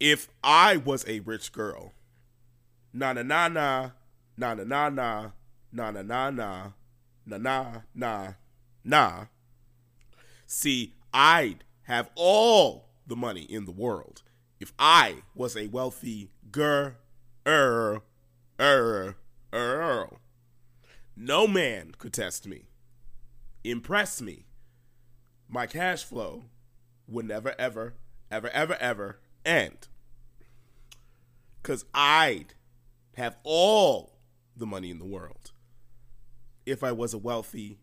if I was a rich girl, na na na na, na na na na, na na na na, na na na na. See, I'd have all the money in the world if I was a wealthy girl. Er, er, er. No man could test me, impress me. My cash flow would never, ever, ever, ever, ever end. Because I'd have all the money in the world if I was a wealthy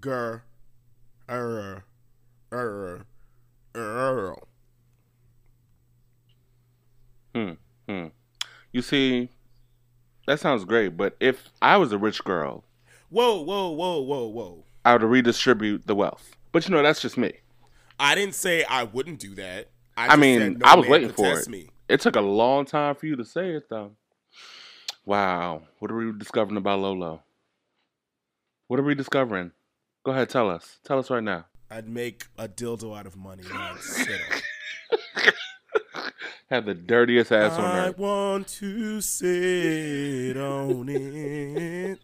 girl. Er, er, er. Hmm. Hmm. You see, that sounds great, but if I was a rich girl, Whoa, whoa, whoa, whoa, whoa. I would redistribute the wealth. But you know, that's just me. I didn't say I wouldn't do that. I, I, mean, no I was waiting for it. Me. It took a long time for you to say it, though. Wow. What are we discovering about Lolo? What are we discovering? Go ahead, tell us. Tell us right now. I'd make a dildo out of money and I'd sit on. it. Have the dirtiest ass on earth. I want to sit on it.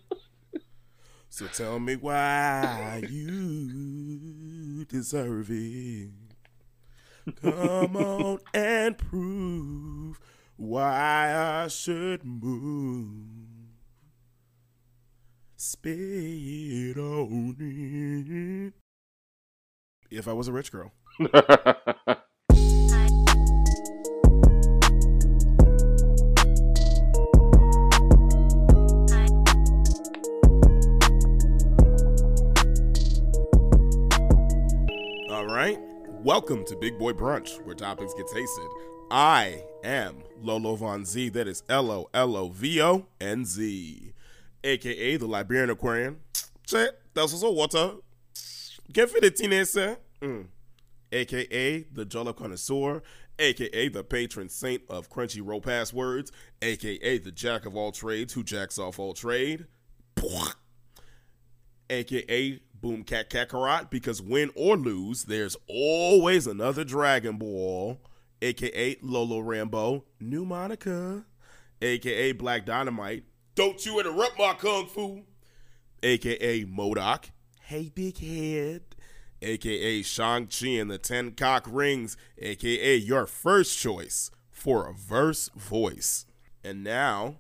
So tell me why you deserve it. Come on and prove why I should move. Spit on it. If I was a rich girl. Welcome to Big Boy Brunch, where topics get tasted. I am Lolo Von Z. That is L O L O V O N Z, aka the Liberian Aquarian. Che, that's also water. Get fit it, teenager. Mm. AKA the Jollof Connoisseur, aka the patron saint of crunchy roll passwords, aka the jack of all trades who jacks off all trade. aka Boom Cat Kakarot, because win or lose, there's always another Dragon Ball, aka Lolo Rambo, New Monica, aka Black Dynamite. Don't you interrupt my kung fu, aka Modoc. Hey, big head, aka Shang-Chi and the Ten Cock Rings, aka your first choice for a verse voice. And now,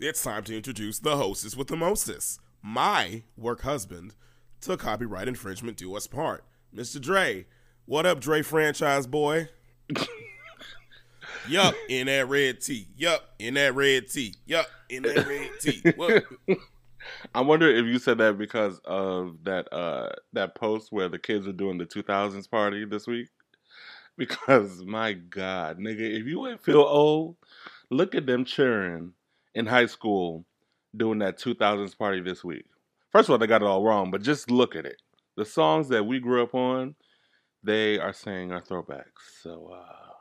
it's time to introduce the hostess with the mostess, my work husband, to copyright infringement do us part. Mr. Dre. What up, Dre franchise boy? yup, in that red tee. Yup, in that red tee. Yup, in that red tee. What? I wonder if you said that because of that uh that post where the kids are doing the 2000s party this week. Because my God, nigga, if you ain't feel old, look at them cheering in high school doing that 2000s party this week. First of all, they got it all wrong, but just look at it. The songs that we grew up on, they are saying are throwbacks. So uh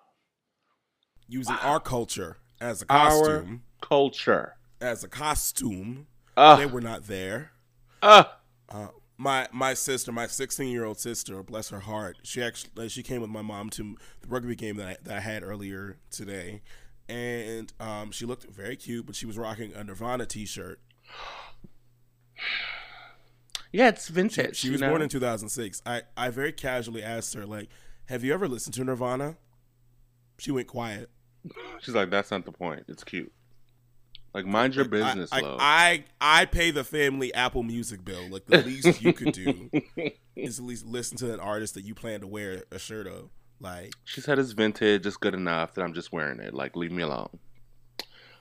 Using our culture as a costume. our culture. As a costume. Uh, They were not there. uh, Uh, my my sister, my 16 year old sister, bless her heart, she actually she came with my mom to the rugby game that I, that I had earlier today, and um, she looked very cute, but she was rocking a Nirvana t shirt. Yeah, it's vintage. She you was know? born in 2006. I I very casually asked her like, "Have you ever listened to Nirvana?" She went quiet. She's like, that's not the point. It's cute. Like, mind your business, I, love. I, I I pay the family Apple Music bill. Like the least you could do is at least listen to an artist that you plan to wear a shirt of. Like she said it's vintage. It's good enough that I'm just wearing it. Like, leave me alone.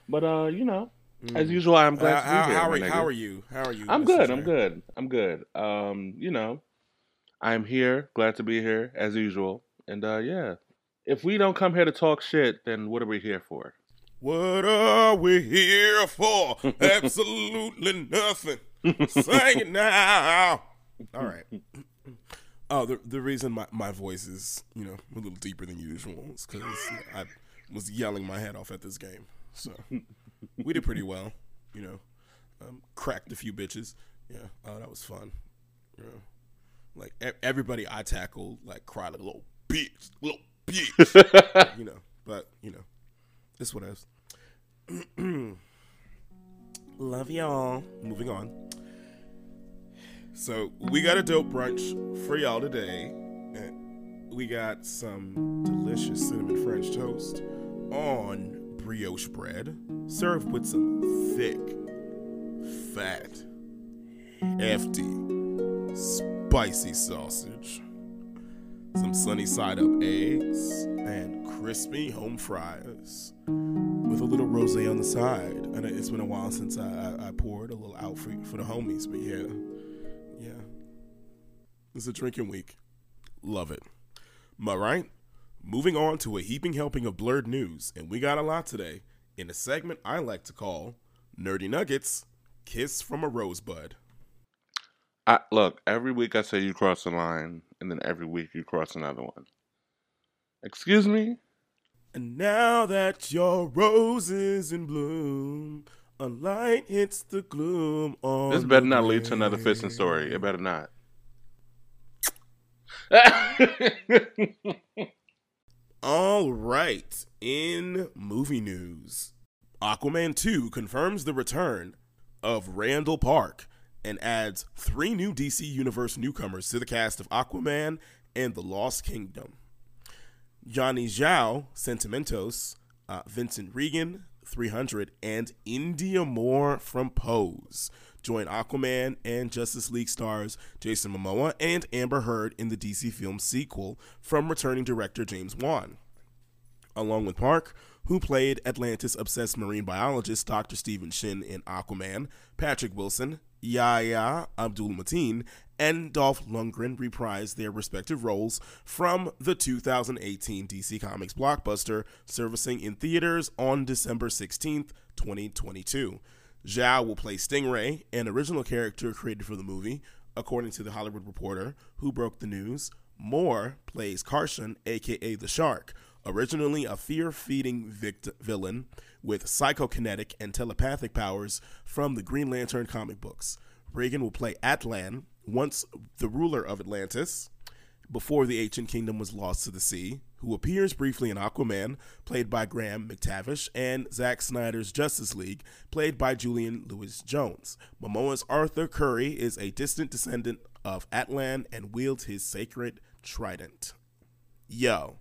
But uh, you know, as usual, I'm glad Uh, to be how, here. how, are, how are you? How are you? I'm good. I'm good. I'm good. Um, you know, I'm here. Glad to be here as usual. And uh, yeah, if we don't come here to talk shit, then what are we here for? What are we here for? Absolutely nothing. Sing it now. All right. Oh, the the reason my, my voice is you know a little deeper than usual is because I was yelling my head off at this game. So we did pretty well. You know, um, cracked a few bitches. Yeah, oh, that was fun. Know, like e- everybody I tackled like cried like a little bitch, little bitch. you know, but you know, This what is. Love y'all. Moving on. So we got a dope brunch for y'all today. We got some delicious cinnamon French toast on brioche bread, served with some thick, fat, hefty, spicy sausage, some sunny side up eggs, and crispy home fries with a little rose on the side. And it's been a while since I, I, I poured a little out for, for the homies, but yeah, yeah. It's a drinking week. Love it. All right. Moving on to a heaping helping of blurred news, and we got a lot today in a segment I like to call Nerdy Nuggets Kiss from a Rosebud. I, look, every week I say you cross a line, and then every week you cross another one. Excuse me? And now that your rose is in bloom, a light hits the gloom on This better not lead to another fishing story. It better not. All right, in movie news, Aquaman 2 confirms the return of Randall Park and adds three new DC Universe newcomers to the cast of Aquaman and the Lost Kingdom. Jani Zhao, Sentimentos, uh, Vincent Regan, 300, and Indya Moore from Pose join Aquaman and Justice League stars Jason Momoa and Amber Heard in the DC film sequel from returning director James Wan. Along with Park, who played Atlantis obsessed marine biologist Dr. Stephen Shin in Aquaman, Patrick Wilson, Yahya Abdul Mateen, and Dolph Lundgren reprised their respective roles from the 2018 DC Comics blockbuster, servicing in theaters on December 16th, 2022. Zhao will play Stingray, an original character created for the movie, according to the Hollywood Reporter, who broke the news. Moore plays Karshon, aka the Shark, originally a fear-feeding vict- villain with psychokinetic and telepathic powers from the Green Lantern comic books. Regan will play Atlan, once the ruler of Atlantis, before the ancient kingdom was lost to the sea, who appears briefly in Aquaman, played by Graham McTavish, and Zack Snyder's Justice League, played by Julian Lewis Jones. Momoa's Arthur Curry is a distant descendant of Atlan and wields his sacred trident. Yo,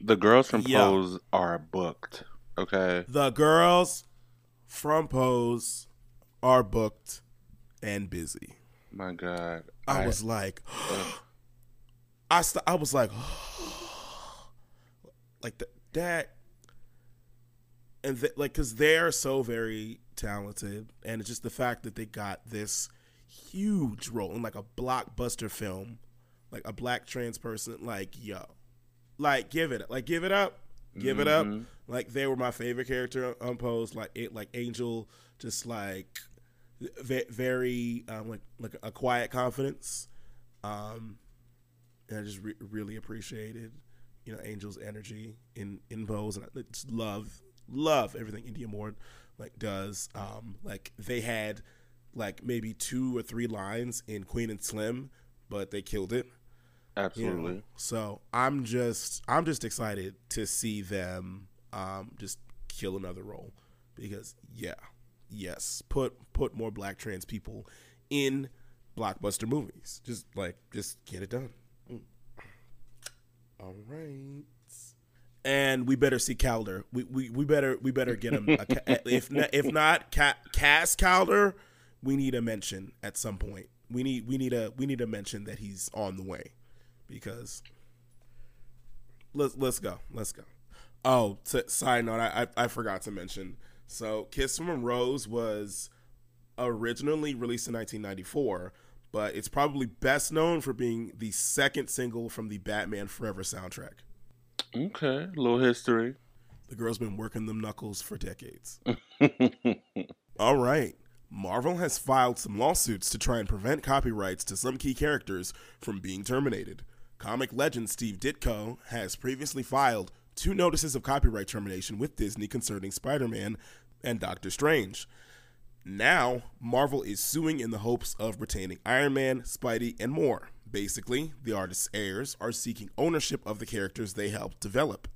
the girls from Yo. Pose are booked. Okay. the girls from Pose are booked and busy. My God. I, was like, I st- I was like, like th- that, and th- like because they're so very talented, and it's just the fact that they got this huge role in like a blockbuster film, like a black trans person, like yo, like give it, like give it up, give it up. Mhm. Like they were my favorite character on Pose, like it, like Angel, just like ve- very um, like like a quiet confidence. Um, and I just re- really appreciated, you know, Angel's energy in in Pose, and I just love love everything Indya Moore like does. Um, like they had like maybe two or three lines in Queen and Slim, but they killed it. you know? Absolutely. So I'm just I'm just excited to see them um, just kill another role because yeah, yes, put put more black trans people in blockbuster movies. Just like just get it done. All right. And we better see Calder. We, we, we better we better get him. A, if not, if not ca- cast Calder, we need a mention at some point. We need we need a we need a mention that he's on the way because let's let's go let's go. Oh, t- side note, I, I I forgot to mention. So, "Kiss from a Rose" was originally released in 1994, but it's probably best known for being the second single from the Batman Forever soundtrack. Okay. A little history. The girl's been working them knuckles for decades. All right. Marvel has filed some lawsuits to try and prevent copyrights to some key characters from being terminated. Comic legend Steve Ditko has previously filed two notices of copyright termination with Disney concerning Spider Man and Doctor Strange. Now, Marvel is suing in the hopes of retaining Iron Man, Spidey, and more. Basically, the artist's heirs are seeking ownership of the characters they helped develop.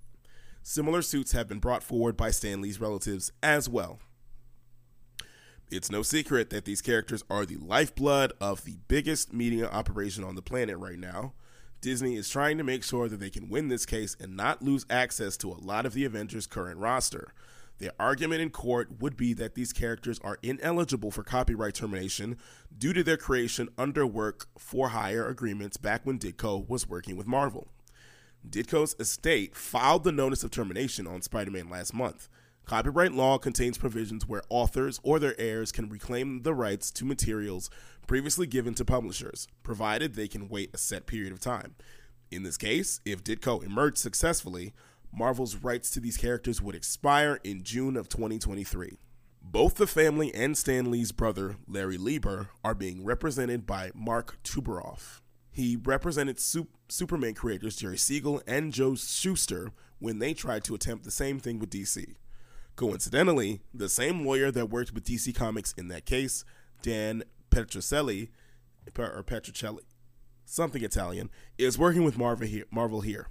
Similar suits have been brought forward by Stan Lee's relatives as well. It's no secret that these characters are the lifeblood of the biggest media operation on the planet right now. Disney is trying to make sure that they can win this case and not lose access to a lot of the Avengers' current roster. Their argument in court would be that these characters are ineligible for copyright termination due to their creation under work for hire agreements back when Ditko was working with Marvel. Ditko's estate filed the notice of termination on Spider Man last month. Copyright law contains provisions where authors or their heirs can reclaim the rights to materials previously given to publishers, provided they can wait a set period of time. In this case, if Ditko emerged successfully, Marvel's rights to these characters would expire in June of 2023. Both the family and Stan Lee's brother, Larry Lieber, are being represented by Marc Toberoff. He represented Superman creators Jerry Siegel and Joe Shuster when they tried to attempt the same thing with DC. Coincidentally, the same lawyer that worked with DC Comics in that case, Dan Petrocelli, or Petrocelli, something Italian, is working with Marvel here. Marvel here.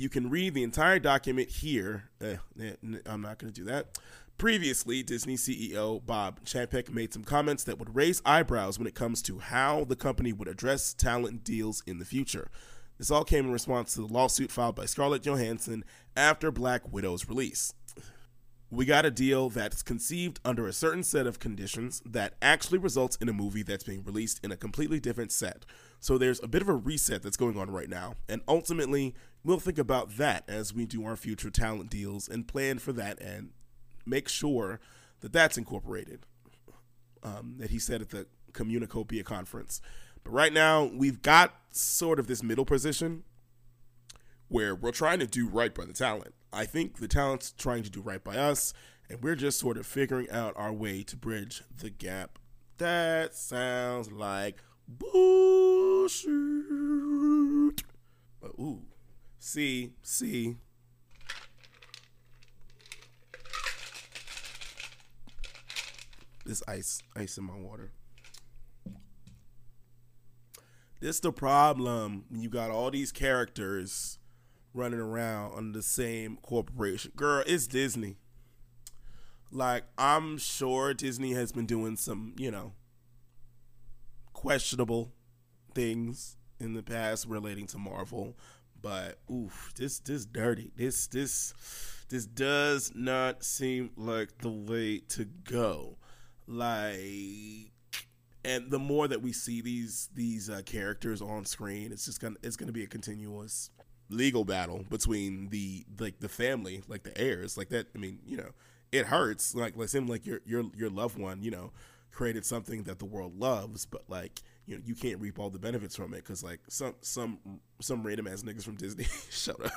You can read the entire document here. Eh, eh, I'm not going to do that. Previously, Disney CEO Bob Chapek made some comments that would raise eyebrows when it comes to how the company would address talent deals in the future. This all came in response to the lawsuit filed by Scarlett Johansson after Black Widow's release we got a deal that's conceived under a certain set of conditions that actually results in a movie that's being released in a completely different set. So there's a bit of a reset that's going on right now, and ultimately, we'll think about that as we do our future talent deals and plan for that and make sure that that's incorporated. Um, that he said at the Communacopia conference. But right now, we've got sort of this middle position where we're trying to do right by the talent I think the talent's trying to do right by us, and we're just sort of figuring out our way to bridge the gap. That sounds like bullshit. Ooh, see, see. This ice, ice in my water. This the problem when you got all these characters running around under the same corporation. Girl, it's Disney. Like, I'm sure Disney has been doing some, you know, questionable things in the past relating to Marvel. But oof, this this dirty. This this this does not seem like the way to go. Like and the more that we see these these uh, characters on screen, it's just gonna it's gonna be a continuous legal battle between the like the family, like the heirs, like that. I mean, you know, it hurts. Like like seem like your your your loved one, you know, created something that the world loves, but like you know you can't reap all the benefits from it because like some some some random ass niggas from Disney showed up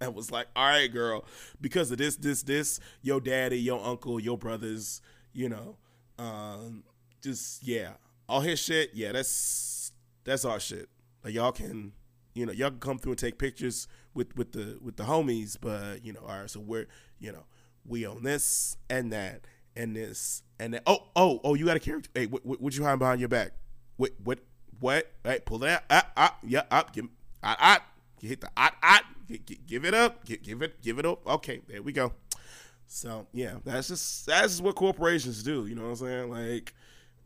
and was like, all right, girl, because of this this this, your daddy, your uncle, your brothers, you know, um, just yeah, all his shit, yeah, that's that's our shit. Like y'all can you know, y'all can come through and take pictures with with the with the homies, but you know, all right, so we're you know, we own this and that and this and that. Oh, oh, oh, you got a character. Hey, what, what, you hiding behind your back? What, what, what? Hey, pull that. Ah, ah, yeah, up. Give, ah, ah. You hit the ah, ah. Give it up. Give it, give it up. Okay, there we go. So yeah, that's just that's just what corporations do. You know what I'm saying? Like,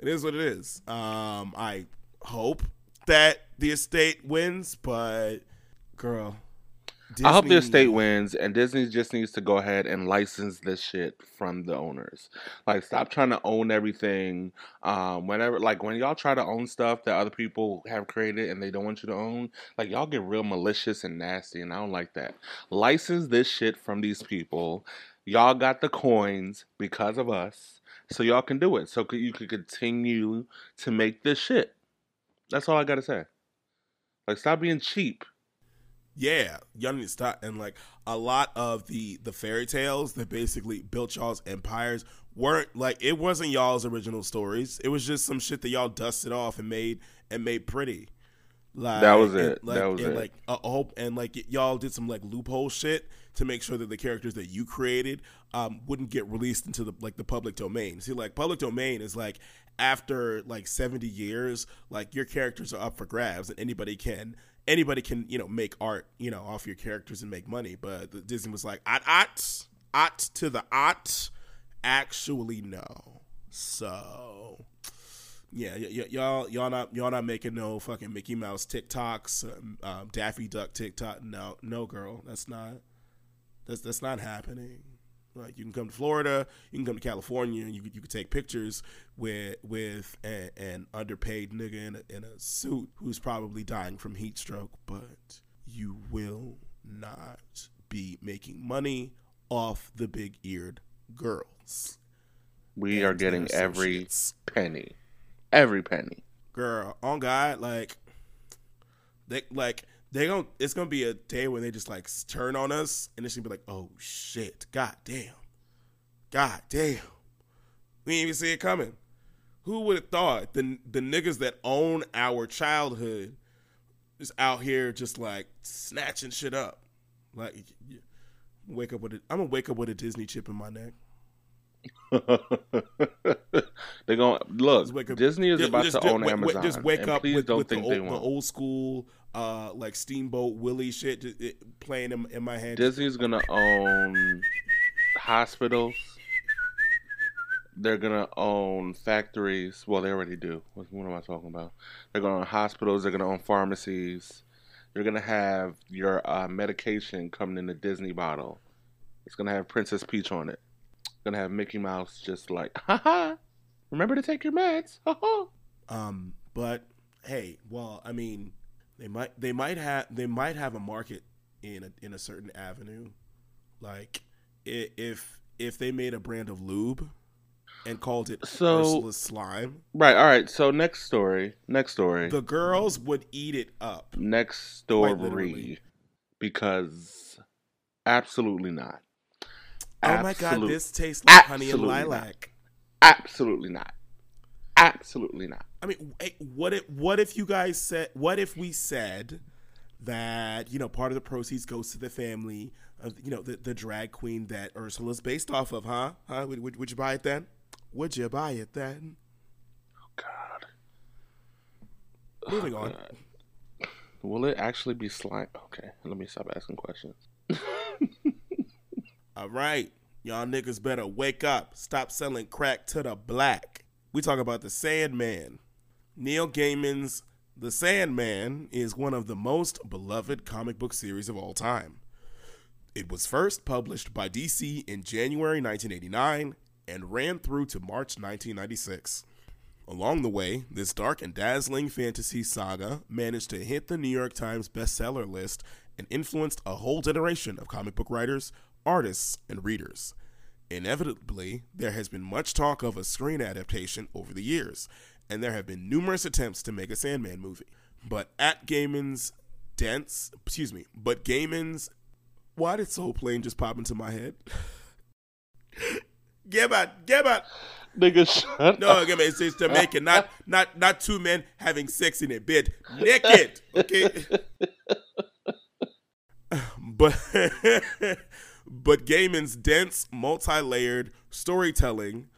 it is what it is. Um, I hope that the estate wins, but girl. Disney... I hope the estate wins, and Disney just needs to go ahead and license this shit from the owners. Like, stop trying to own everything. Um, whenever, like, when y'all try to own stuff that other people have created and they don't want you to own, like, y'all get real malicious and nasty, and I don't like that. License this shit from these people. Y'all got the coins because of us, so y'all can do it. So you can continue to make this shit. That's all I gotta say. Like, stop being cheap. Yeah, y'all need to stop. And like a lot of the the fairy tales that basically built y'all's empires weren't like it wasn't y'all's original stories. It was just some shit that y'all dusted off and made and made pretty. Like that was it. And, like, that was and, it. Like a hope and like y'all did some like loophole shit to make sure that the characters that you created um, wouldn't get released into the like the public domain. See, like public domain is like after like 70 years, like your characters are up for grabs and anybody can anybody can you know make art you know off your characters and make money, but Disney was like, "Ot ot ot to the ot." Actually, no. So yeah, y- y- y'all y'all not y'all not making no fucking Mickey Mouse TikToks, um, um, Daffy Duck TikTok. No, no, girl, that's not that's that's not happening. Like you can come to Florida, you can come to California, and you you could take pictures with with a, an underpaid nigga in a, in a suit who's probably dying from heat stroke, but you will not be making money off the big eared girls. We and are getting every penny, every penny. girl on God, like they like they gon' it's gonna be a day when they just like turn on us and it's gonna be like, oh shit, god damn, god damn, we didn't even see it coming. Who would have thought the the niggas that own our childhood is out here just like snatching shit up, like wake up with it. I'm gonna wake up with a Disney chip in my neck. They're going look. Up- Disney is Just- about just- to own wait- wait- Amazon. Just wake up with, don't with think the, they old, the old school, uh, like Steamboat Willie shit just, it, playing in, in my head. Disney's gonna own hospitals. They're gonna own factories. Well, they already do. What, what am I talking about? They're gonna own hospitals. They're gonna own pharmacies. You're gonna have your uh, medication coming in a Disney bottle. It's gonna have Princess Peach on it. Gonna have Mickey Mouse just like, ha ha. Remember to take your meds. Ha ha. Um, but hey, well, I mean, they might they might have they might have a market in a, in a certain avenue, like if if they made a brand of lube and called it So- Ursula's slime, Right. All right. So next story. Next story. the girls would eat it up. next story because absolutely not. Oh my god, this tastes like honey and absolutely not. lilac. Absolutely not. Absolutely not. I mean, what if what if you guys said what if we said that you know part of the proceeds goes to the family of you know the, the drag queen that Ursula's based off of, huh? Huh? Would, would, would you buy it then? Would you buy it then? Oh God. Moving oh, on. God. Will it actually be slime? Okay, let me stop asking questions. All right, y'all niggas better wake up. Stop selling crack to the black. We talk about the Sandman. Neil Gaiman's The Sandman is one of the most beloved comic book series of all time. It was first published by DC in January 1989 and ran through to March 1996. Along the way, this dark and dazzling fantasy saga managed to hit the New York Times bestseller list and influenced a whole generation of comic book writers, artists, and readers. Inevitably, there has been much talk of a screen adaptation over the years, and there have been numerous attempts to make a Sandman movie. But at Gaiman's dense, excuse me, but Gaiman's, why did Soul Plane just pop into my head? Get out, get out. Nigga, shut No, up. again, it's, it's Jamaican, not not not two men having sex in a bed, naked. Okay, but but Gaiman's dense, multi-layered storytelling,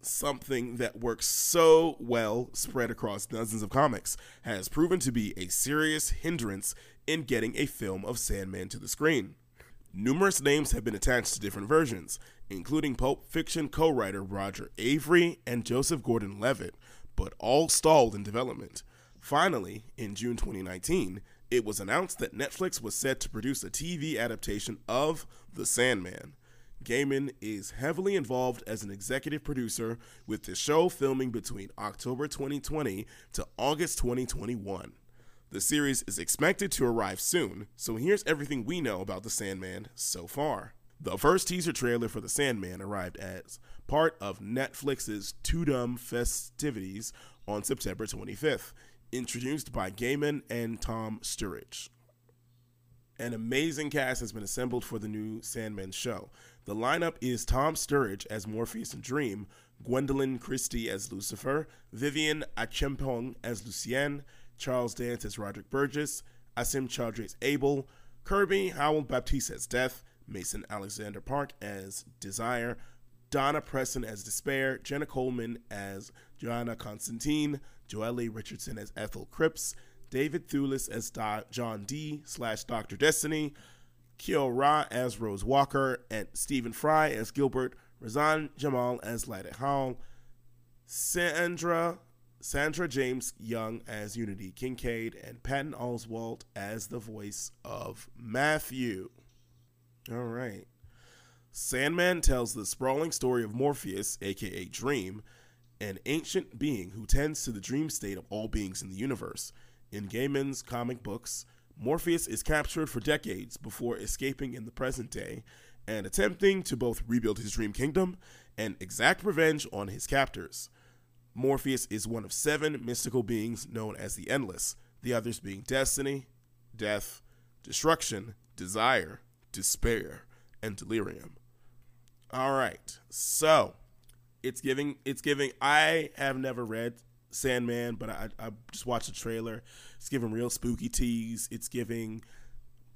something that works so well spread across dozens of comics, has proven to be a serious hindrance in getting a film of Sandman to the screen. Numerous names have been attached to different versions, including Pulp Fiction co writer Roger Avary and Joseph Gordon Levitt, but all stalled in development. Finally, in June 2019, it was announced that Netflix was set to produce a TV adaptation of The Sandman. Gaiman is heavily involved as an executive producer, with the show filming between October 2020 to August 2021. The series is expected to arrive soon, so here's everything we know about The Sandman so far. The first teaser trailer for The Sandman arrived as part of Netflix's Tudum festivities on September 25th, introduced by Gaiman and Tom Sturridge. An amazing cast has been assembled for the new Sandman show. The lineup is Tom Sturridge as Morpheus and Dream, Gwendoline Christie as Lucifer, Vivienne Acheampong as Lucienne, Charles Dance as Roderick Burgess, Asim Chaudhry as Abel, Kirby Howell Baptiste as Death, Mason Alexander Park as Desire, Donna Preston as Despair, Jenna Coleman as Johanna Constantine, Joely Richardson as Ethel Cripps, David Thewlis as Do- John Dee slash Doctor Destiny, Kyo Ra as Rose Walker, and Stephen Fry as Gilbert, Razane Jammal as Lyda Hall, Sandra Sandra James Young as Unity Kincaid, and Patton Oswalt as the voice of Matthew. All right. Sandman tells the sprawling story of Morpheus, aka Dream, an ancient being who tends to the dream state of all beings in the universe. In Gaiman's comic books, Morpheus is captured for decades before escaping in the present day and attempting to both rebuild his dream kingdom and exact revenge on his captors. Morpheus is one of seven mystical beings known as the Endless, the others being Destiny, Death, Destruction, Desire, Despair, and Delirium. All right, so it's giving. It's giving. I have never read Sandman, but I, I just watched the trailer. It's giving real spooky teas. It's giving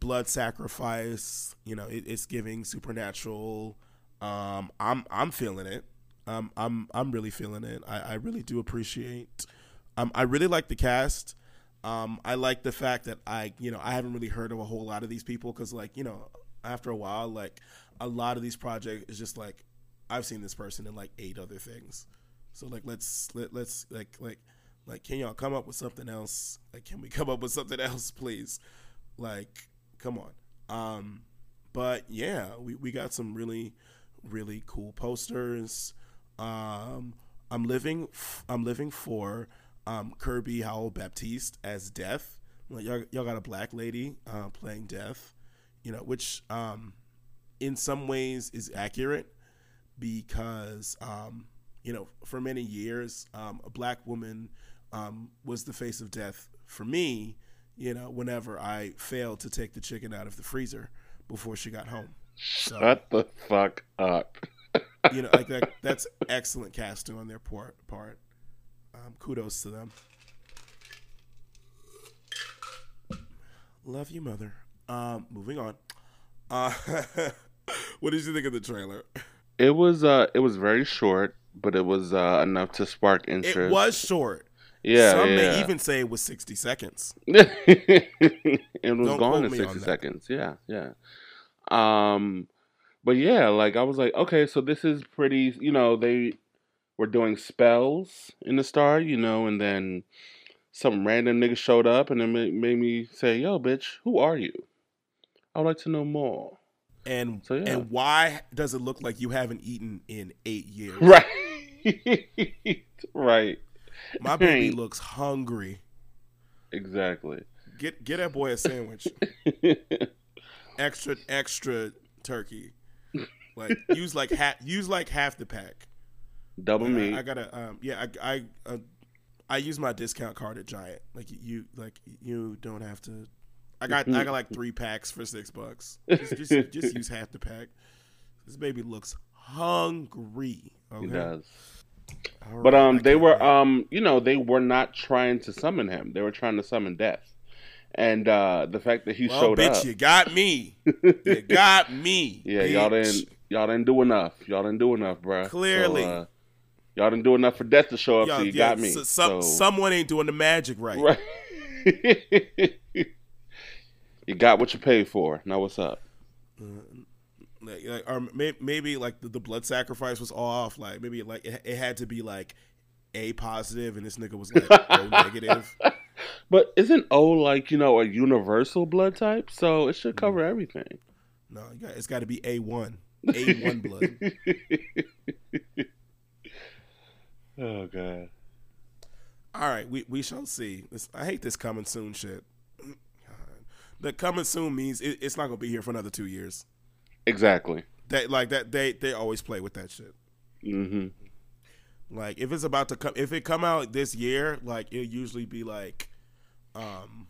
blood sacrifice. You know, it, it's giving supernatural. Um, I'm I'm feeling it. Um, I'm I'm really feeling it. I, I really do appreciate. Um, I really like the cast. Um, I like the fact that I, you know, I haven't really heard of a whole lot of these people because, like, you know, after a while, like, a lot of these projects is just like, I've seen this person in like eight other things. So like, let's let, let's like like like, can y'all come up with something else? Like, can we come up with something else, please? Like, come on. Um, but yeah, we we got some really really cool posters. Um, I'm living I'm living for um, Kirby Howell Baptiste as Death. Like y'all, y'all got a black lady uh, playing Death, you know, which um, in some ways is accurate because um, you know for many years um, a black woman um, was the face of death for me. You know, whenever I failed to take the chicken out of the freezer before she got home. So, Shut the fuck up. you know, like, like that's excellent casting on their part. part. Um, kudos to them. Love you, mother. Um, moving on. Uh, what did you think of the trailer? It was uh, it was very short, but it was uh, enough to spark interest. It was short. Yeah, some yeah. may even say it was sixty seconds. it was Don't gone in sixty seconds. Yeah, yeah. Um, but yeah, like I was like, okay, so this is pretty. You know, they were doing spells in the star, you know, and then some random nigga showed up and it made, me say, "Yo, bitch, who are you? I'd like to know more." And so, yeah. and why does it look like you haven't eaten in eight years? Right, right. My baby looks hungry. Exactly. Get get that boy a sandwich. extra extra turkey. Like use like half use like half the pack. Double like, meat. I, I, gotta um yeah I I uh, I use my discount card at Giant. Like you like you don't have to. I got I got like three packs for six bucks. Just just, just use half the pack. This baby looks hungry. Okay? He does. All but right, um, they were um, you know, they were not trying to summon him. They were trying to summon death. And uh the fact that he well, showed bitch, up, you got me. you got me. Yeah, bitch. y'all didn't y'all didn't do enough. Y'all didn't do enough, bro. Clearly. So, uh, y'all didn't do enough for death to show up, Yo, so you yeah, got me. So, so. Someone ain't doing the magic right. Right. you got what you paid for. Now what's up? Uh, like, like, or may, maybe like the, the, blood sacrifice was off. Like maybe like it, it had to be like a positive, and this nigga was like O negative. But isn't O like you know a universal blood type? So it should mm. cover everything. No, it's got to be A one, A one blood. oh god. All right, we we shall see. This, I hate this coming soon shit. The coming soon means it, it's not gonna be here for another two years. Exactly. That like that they they always play with that shit. Mm-hmm. Like if it's about to come, if it come out this year, like it'll usually be like, um,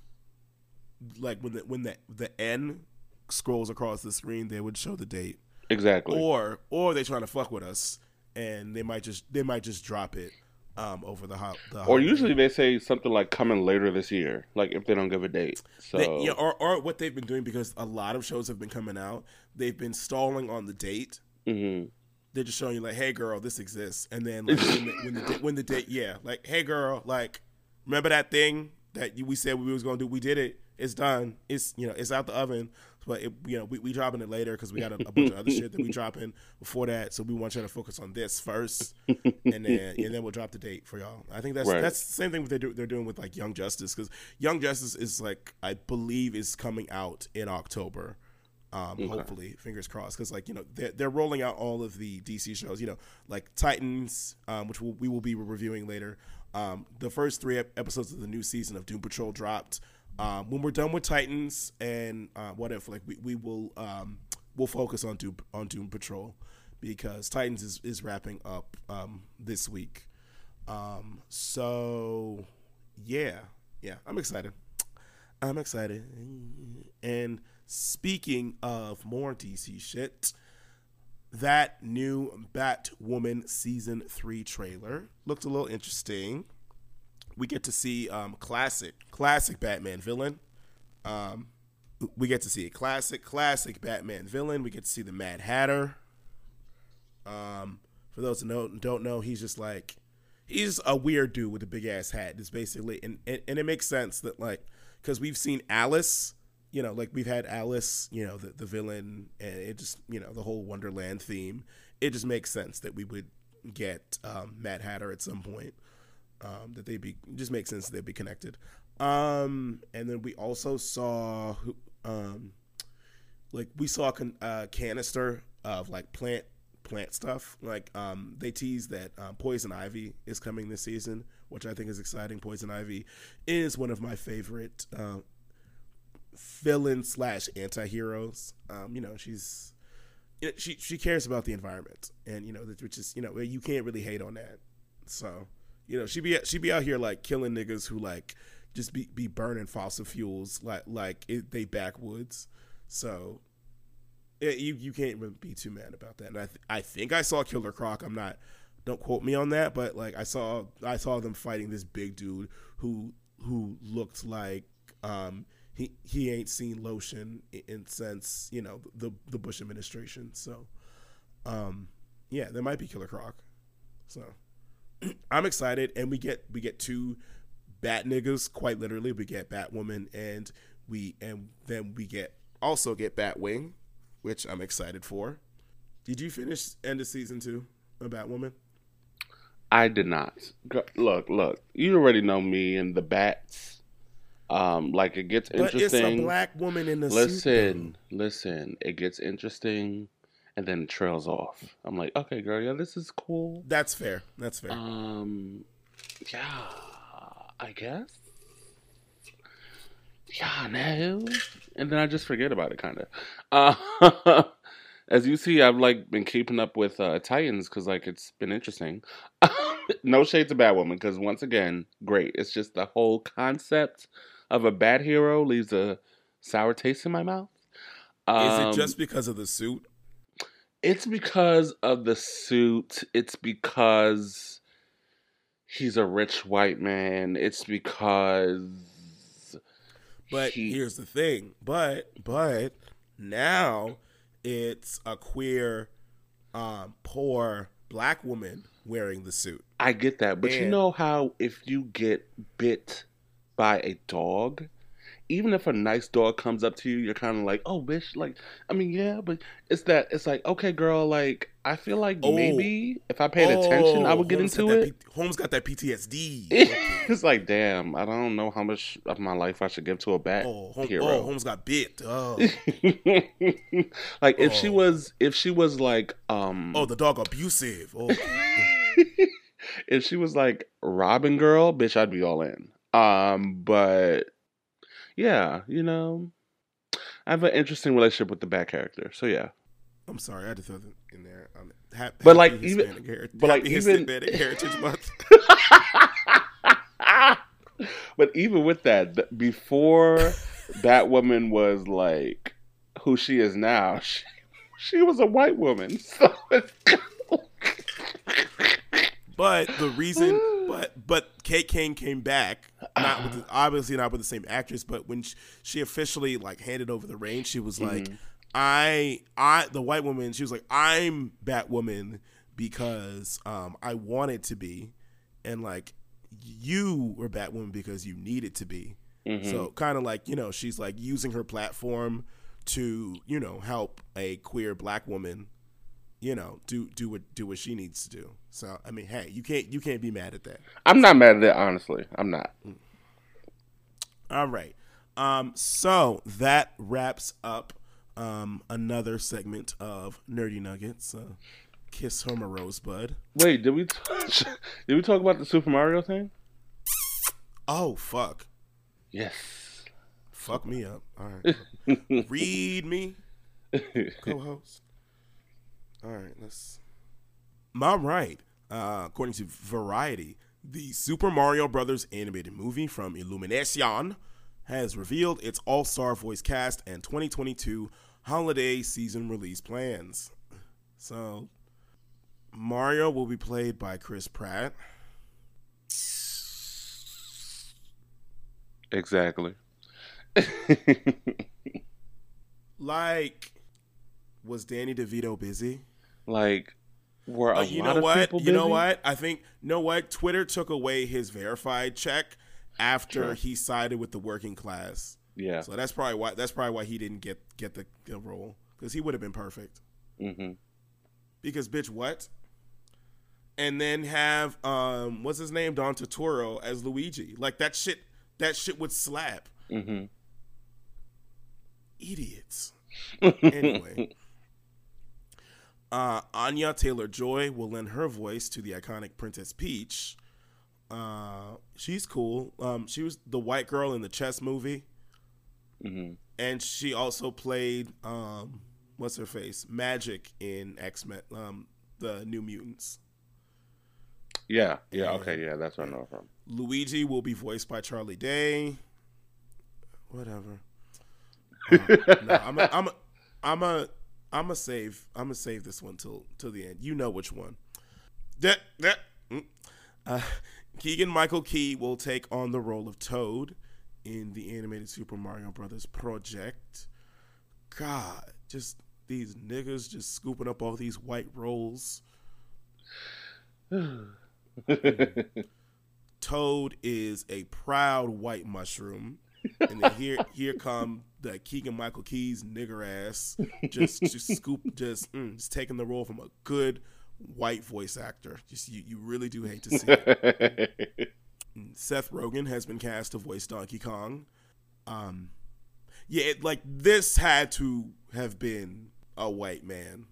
like when the when the the N scrolls across the screen, they would show the date. Exactly. Or or they trying to fuck with us, and they might just they might just drop it. Um, over the hot, or usually they say something like coming later this year, like if they don't give a date. So they, yeah, or or what they've been doing because a lot of shows have been coming out, they've been stalling on the date. Mm-hmm they're just showing you like, hey girl, this exists, and then like when, the, when the when the date, yeah, like hey girl, like remember that thing that we said we was gonna do. We did it. It's done. It's you know it's out the oven. But it, you know we we dropping it later because we got a, a, bunch of other shit that we dropping before that. So we want you to focus on this first, and then and then we'll drop the date for y'all. I think that's right. that's the same thing they do, they're doing with like Young Justice because Young Justice is like I believe is coming out in October. Um, okay. Hopefully, fingers crossed, because like you know they're, they're rolling out all of the DC shows. You know, like Titans, um, which we'll, we will be reviewing later. Um, the first three episodes of the new season of Doom Patrol dropped. Um, when we're done with Titans and uh, what if, like we, we will um, we'll focus on Doom on Doom Patrol because Titans is, is wrapping up um, this week. Um, so yeah, yeah, I'm excited. I'm excited. And speaking of more DC shit, that new Batwoman season three trailer looked a little interesting. We get to see um, classic, classic Batman villain. Um, we get to see a classic, classic Batman villain. We get to see the Mad Hatter. Um, for those who know, don't know, he's just like he's a weird dude with a big ass hat. Is basically, and, and and it makes sense that like because we've seen Alice you know, like we've had Alice, you know, the, the villain, and it just, you know, the whole Wonderland theme. It just makes sense that we would get um, Mad Hatter at some point. Um, that they be just makes sense that they'd be connected. Um, and then we also saw, um, like we saw a canister of like plant plant stuff. Like um, they teased that um, Poison Ivy is coming this season, which I think is exciting. Poison Ivy is one of my favorite uh, villain slash anti-heroes. Um, you know, she's she she cares about the environment, and you know, which is you know you can't really hate on that. So you know, she be she be out here like killing niggas who like just be be burning fossil fuels like like it, they backwoods. So you you can't be too mad about that. And I th- I think I saw Killer Croc. I'm not. Don't quote me on that, but like I saw I saw them fighting this big dude who who looked like um he he ain't seen lotion in since you know the the Bush administration. So, um, yeah, there might be Killer Croc. So, I'm excited, and we get we get two bat niggas quite literally. We get Batwoman, and we and then we get also get Batwing, which I'm excited for. Did you finish end of season two of Batwoman? I did not. Look, look. You already know me and the bats um, like it gets interesting. But it's a black woman in the listen, suit, listen. It gets interesting, and then it trails off. I'm like, okay, girl, yeah, this is cool. That's fair. That's fair. Um, yeah, I guess. Yeah, no. And then I just forget about it, kind of. Uh, as you see, I've like been keeping up with uh, Titans because like it's been interesting. no shade to Batwoman because once again, great. It's just the whole concept of a bad hero leaves a sour taste in my mouth. Um, Is it um, just because of the suit? It's because of the suit. It's because he's a rich white man. It's because. But he... here's the thing. But but now it's a queer, um, poor black woman wearing the suit. I get that, but and... you know how if you get bit by a dog, even if a nice dog comes up to you, you're kind of like, oh, bitch, like, I mean, yeah, but it's that, it's like, okay, girl, like, I feel like oh. maybe if I paid oh, attention, I would get Holmes into it. P- Holmes got that PTSD. it's like, damn, I don't know how much of my life I should give to a bat oh, hero. Oh, Holmes got bit. Oh. like if she oh. was, if she was like, um, oh, the dog abusive. Oh. if she was like Robin Girl, bitch, I'd be all in. Um, but yeah, you know, I have an interesting relationship with the Bat character. So yeah. I'm sorry, I had to throw that in there. Um, ha- but like even, heritage, but like even Heritage Month. but even with that, before Batwoman was like who she is now, she, she was a white woman. So but the reason, but but Kate Kane came back, not with the, obviously not with the same actress, but when she, she officially like handed over the reins, she was like, mm-hmm. "I, I, the white woman." She was like, "I'm Batwoman because um, I wanted to be," and like you were Batwoman because you needed to be. Mhm. So kind of like you know she's like using her platform to you know help a queer black woman, you know do do what do what she needs to do. So I mean, hey, you can't you can't be mad at that. I'm not mad at that, honestly. I'm not. All right. Um, so that wraps up um, another segment of Nerdy Nuggets. Uh, Kiss her, my rosebud. Wait, did we t- did we talk about the Super Mario thing? Oh fuck, Yes. fuck me up. All right, read me, co-host. All right, let's. All right. Uh, according to Variety, the Super Mario Brothers animated movie from Illumination has revealed its all-star voice cast and 2022 holiday season release plans. So, Mario will be played by Chris Pratt. exactly. Like, was Danny DeVito busy? Like, were a Uh, you lot know of what? people You know what? I think you know what? Twitter took away his verified check after he sided with the working class. Yeah. So that's probably why that's probably why he didn't get get the, the role because he would have been perfect. hmm Because bitch, what? And then have um what's his name Don Turturro as Luigi. Like that shit. That shit would slap. hmm Idiots. Anyway. Uh, Anya Taylor Joy will lend her voice to the iconic Princess Peach. Uh, she's cool. Um, she was the white girl in the chess movie, hmm and she also played um, what's her face, Magik in X Men, um, the New Mutants. Yeah. Yeah. Okay. Yeah. That's where I know from. Luigi will be voiced by Charlie Day. Whatever. Uh, no, I'm a, I'm a, I'm a, I'm gonna save. I'm gonna save this one till till the end. You know which one. That that. mm. Uh, Keegan Michael Key will take on the role of Toad in the animated Super Mario Brothers project. God, just these niggas just scooping up all these white roles. Toad is a proud white mushroom. And then here here come the Keegan Michael Keys nigger ass just just scoop just mm, just taking the role from a good white voice actor. Just you, you really do hate to see it. Seth Rogen has been cast to voice Donkey Kong. Um yeah, it, like this had to have been a white man.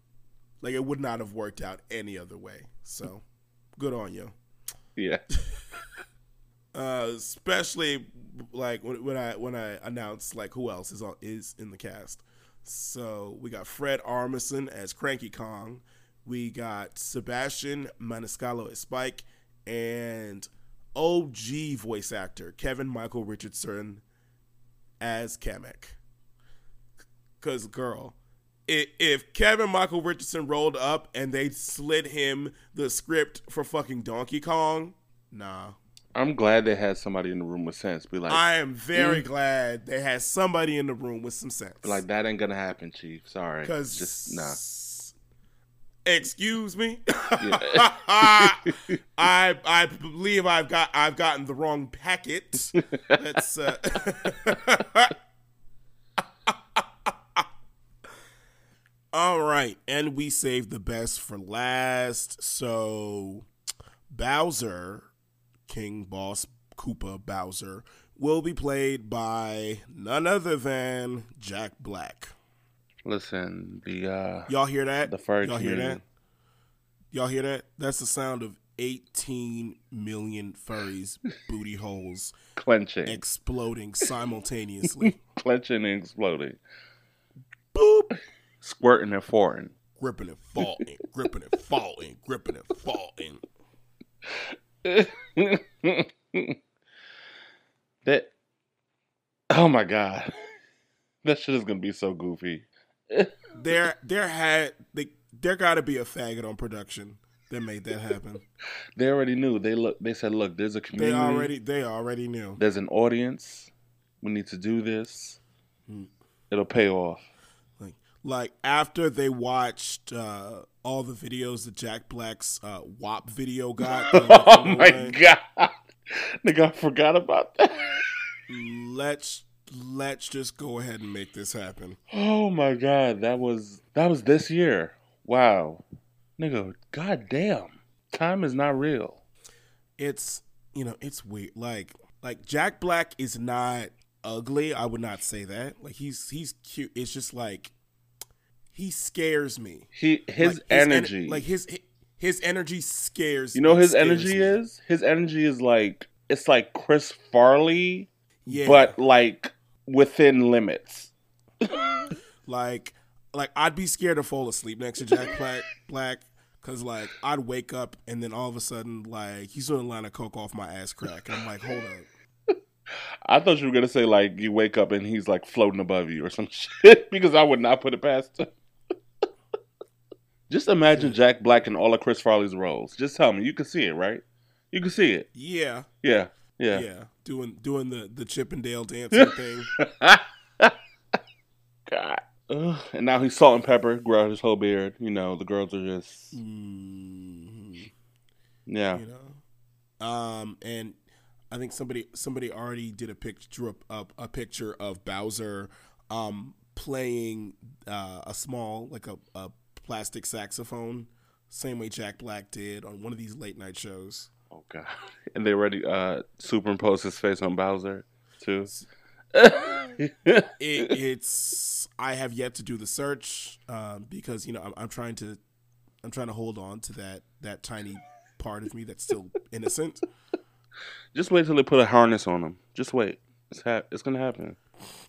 Like it would not have worked out any other way. So, good on you. yeah. uh, especially like when, when I when I announced like who else is on is in the cast. So we got Fred Armisen as Cranky Kong, we got Sebastian Maniscalco as Spike, and OG voice actor Kevin Michael Richardson as Kamek. Cause girl, if Kevin Michael Richardson rolled up and they slid him the script for fucking Donkey Kong, nah. I'm glad they had somebody in the room with sense. Be like, I am very glad they had somebody in the room with some sense. like that ain't gonna happen, Chief. Sorry. because just nah. Excuse me. I I believe I've got I've gotten the wrong packet. Let's. Uh, All right, and we saved the best for last. So Bowser, King Boss Koopa Bowser, will be played by none other than Jack Black. Listen, the uh Y'all hear that? the furry Y'all hear that? Y'all hear that? That's the sound of 18 million furries booty holes clenching, exploding simultaneously. clenching and exploding, Boop. squirting and farting. Gripping and falling, gripping and falling, gripping and falling. that oh my god that shit is gonna be so goofy There, there had they, there got to be a faggot on production that made that happen. they already knew they look they said look there's a community. They already, they already knew. there's an audience we need to do this Hmm. it'll pay off Like, after they watched uh, all the videos that Jack Black's uh, WAP video got. oh my god Nigga, I forgot about that. Let's let's just go ahead and make this happen. Oh my god, that was that was this year. Wow. Nigga, god damn. Time is not real. It's you know, it's weird. Like like Jack Black is not ugly. I would not say that. Like he's he's cute. It's just like he scares me. He his Like, energy. ener- like his his energy scares. Me. You know his energy me. is? His energy is like it's like Chris Farley, Yeah, but like within limits. like like I'd be scared to fall asleep next to Jack Black Black because like I'd wake up and then all of a sudden like he's doing a line of coke off my ass crack and I'm like hold up I thought you were gonna say like you wake up and he's like floating above you or some shit because I would not put it past him. Just imagine Jack Black in all of Chris Farley's roles. Just tell me, you can see it, right? You can see it. yeah Yeah, yeah, yeah. doing doing the the Chippendale dancing thing God. Ugh. And now he's salt and pepper, grow out his whole beard. You know, the girls are just Mhm. yeah. you know um and I think somebody somebody already did a picture drew up, up a picture of Bowser um playing uh, a small like a, a plastic saxophone same way Jack Black did on one of these late night shows. Oh god. And they already uh superimposed his face on Bowser too. It, it's I have yet to do the search um, because you know I'm, I'm trying to I'm trying to hold on to that that tiny part of me that's still innocent. Just wait till they put a harness on him. Just wait. It's hap- it's gonna happen.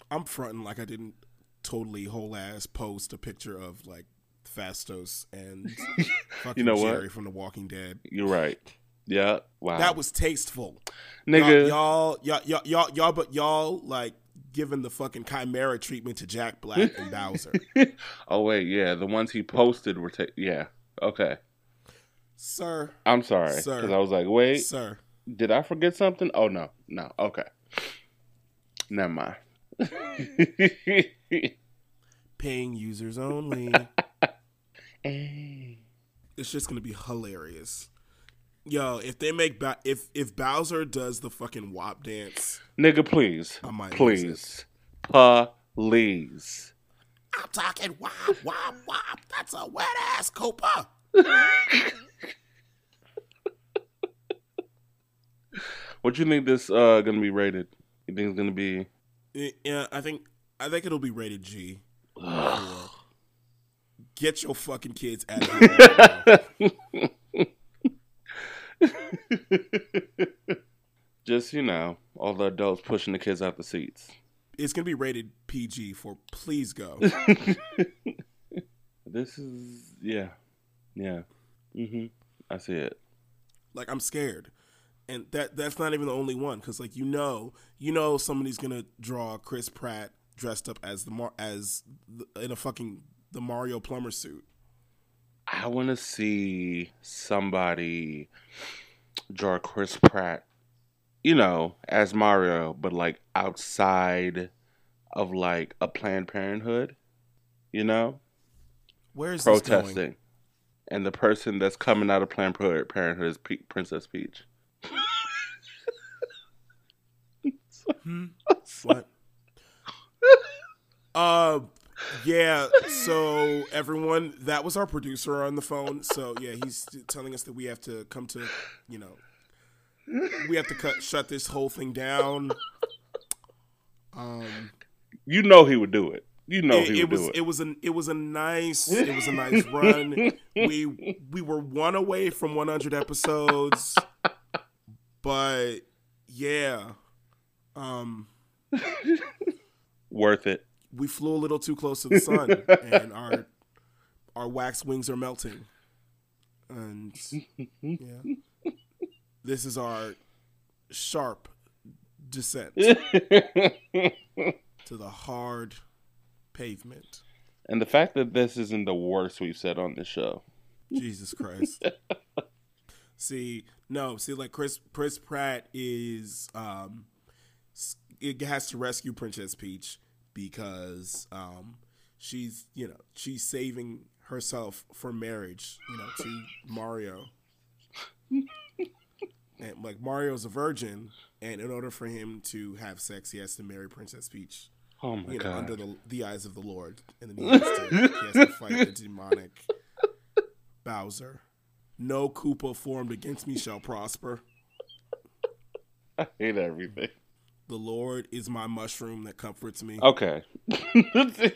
I'm fronting like I didn't totally whole ass post a picture of like Fastos and fucking know what? Jerry from The Walking Dead. You're right. Yeah. Wow. That was tasteful. nigga. Y'all, y'all, y'all, y'all, y'all, but y'all like giving the fucking chimera treatment to Jack Black and Bowser. oh wait, yeah, the ones he posted were ta- yeah. Okay, Sir, I'm sorry Sir. because I was like, wait, sir, did I forget something? Oh no, no. Okay, never mind. paying users only. It's just gonna be hilarious. Yo, if they make ba- if if Bowser does the fucking WAP dance, Nigga, please, I might please, please. I'm talking WAP, WAP, WAP. That's a wet ass Koopa. What you think this uh gonna be rated? You think it's gonna be? Yeah, I think I think it'll be rated G. Get your fucking kids out of here. Just you know, all the adults pushing the kids out the seats. it's gonna be rated PG for please go. This is yeah, yeah. Mm-hmm. I see it. like I'm scared, and that that's not even the only one because like you know you know somebody's gonna draw Chris Pratt dressed up as the Mar- as the, in a fucking the Mario plumber suit. I want to see somebody draw Chris Pratt, you know, as Mario, but like outside of like a Planned Parenthood, you know, Where is this protesting. And the person that's coming out of Planned Parenthood is Pe- Princess Peach. Hmm? What? uh, yeah. So everyone, that was our producer on the phone. So yeah, he's telling us that we have to come to, you know, we have to cut shut this whole thing down. Um, You know he would do it. You know it, he it would was do it. it was an it was a nice it was a nice run. we we were one away from 100 episodes, but yeah, um, Worth it. We flew a little too close to the sun, and our our wax wings are melting, and yeah, this is our sharp descent to the hard pavement. and the fact that this isn't the worst we've said on this show. Jesus Christ. see, no, see, like Chris Chris Pratt is um, it has to rescue Princess Peach because um, she's you know she's saving herself for marriage, you know, to Mario. and like Mario's a virgin, and in order for him to have sex, he has to marry Princess Peach. Oh my You know, god. under the the eyes of the Lord, and then he has to, he has to fight the demonic Bowser. No Koopa formed against me shall prosper. I hate everything. The Lord is my mushroom that comforts me. Okay.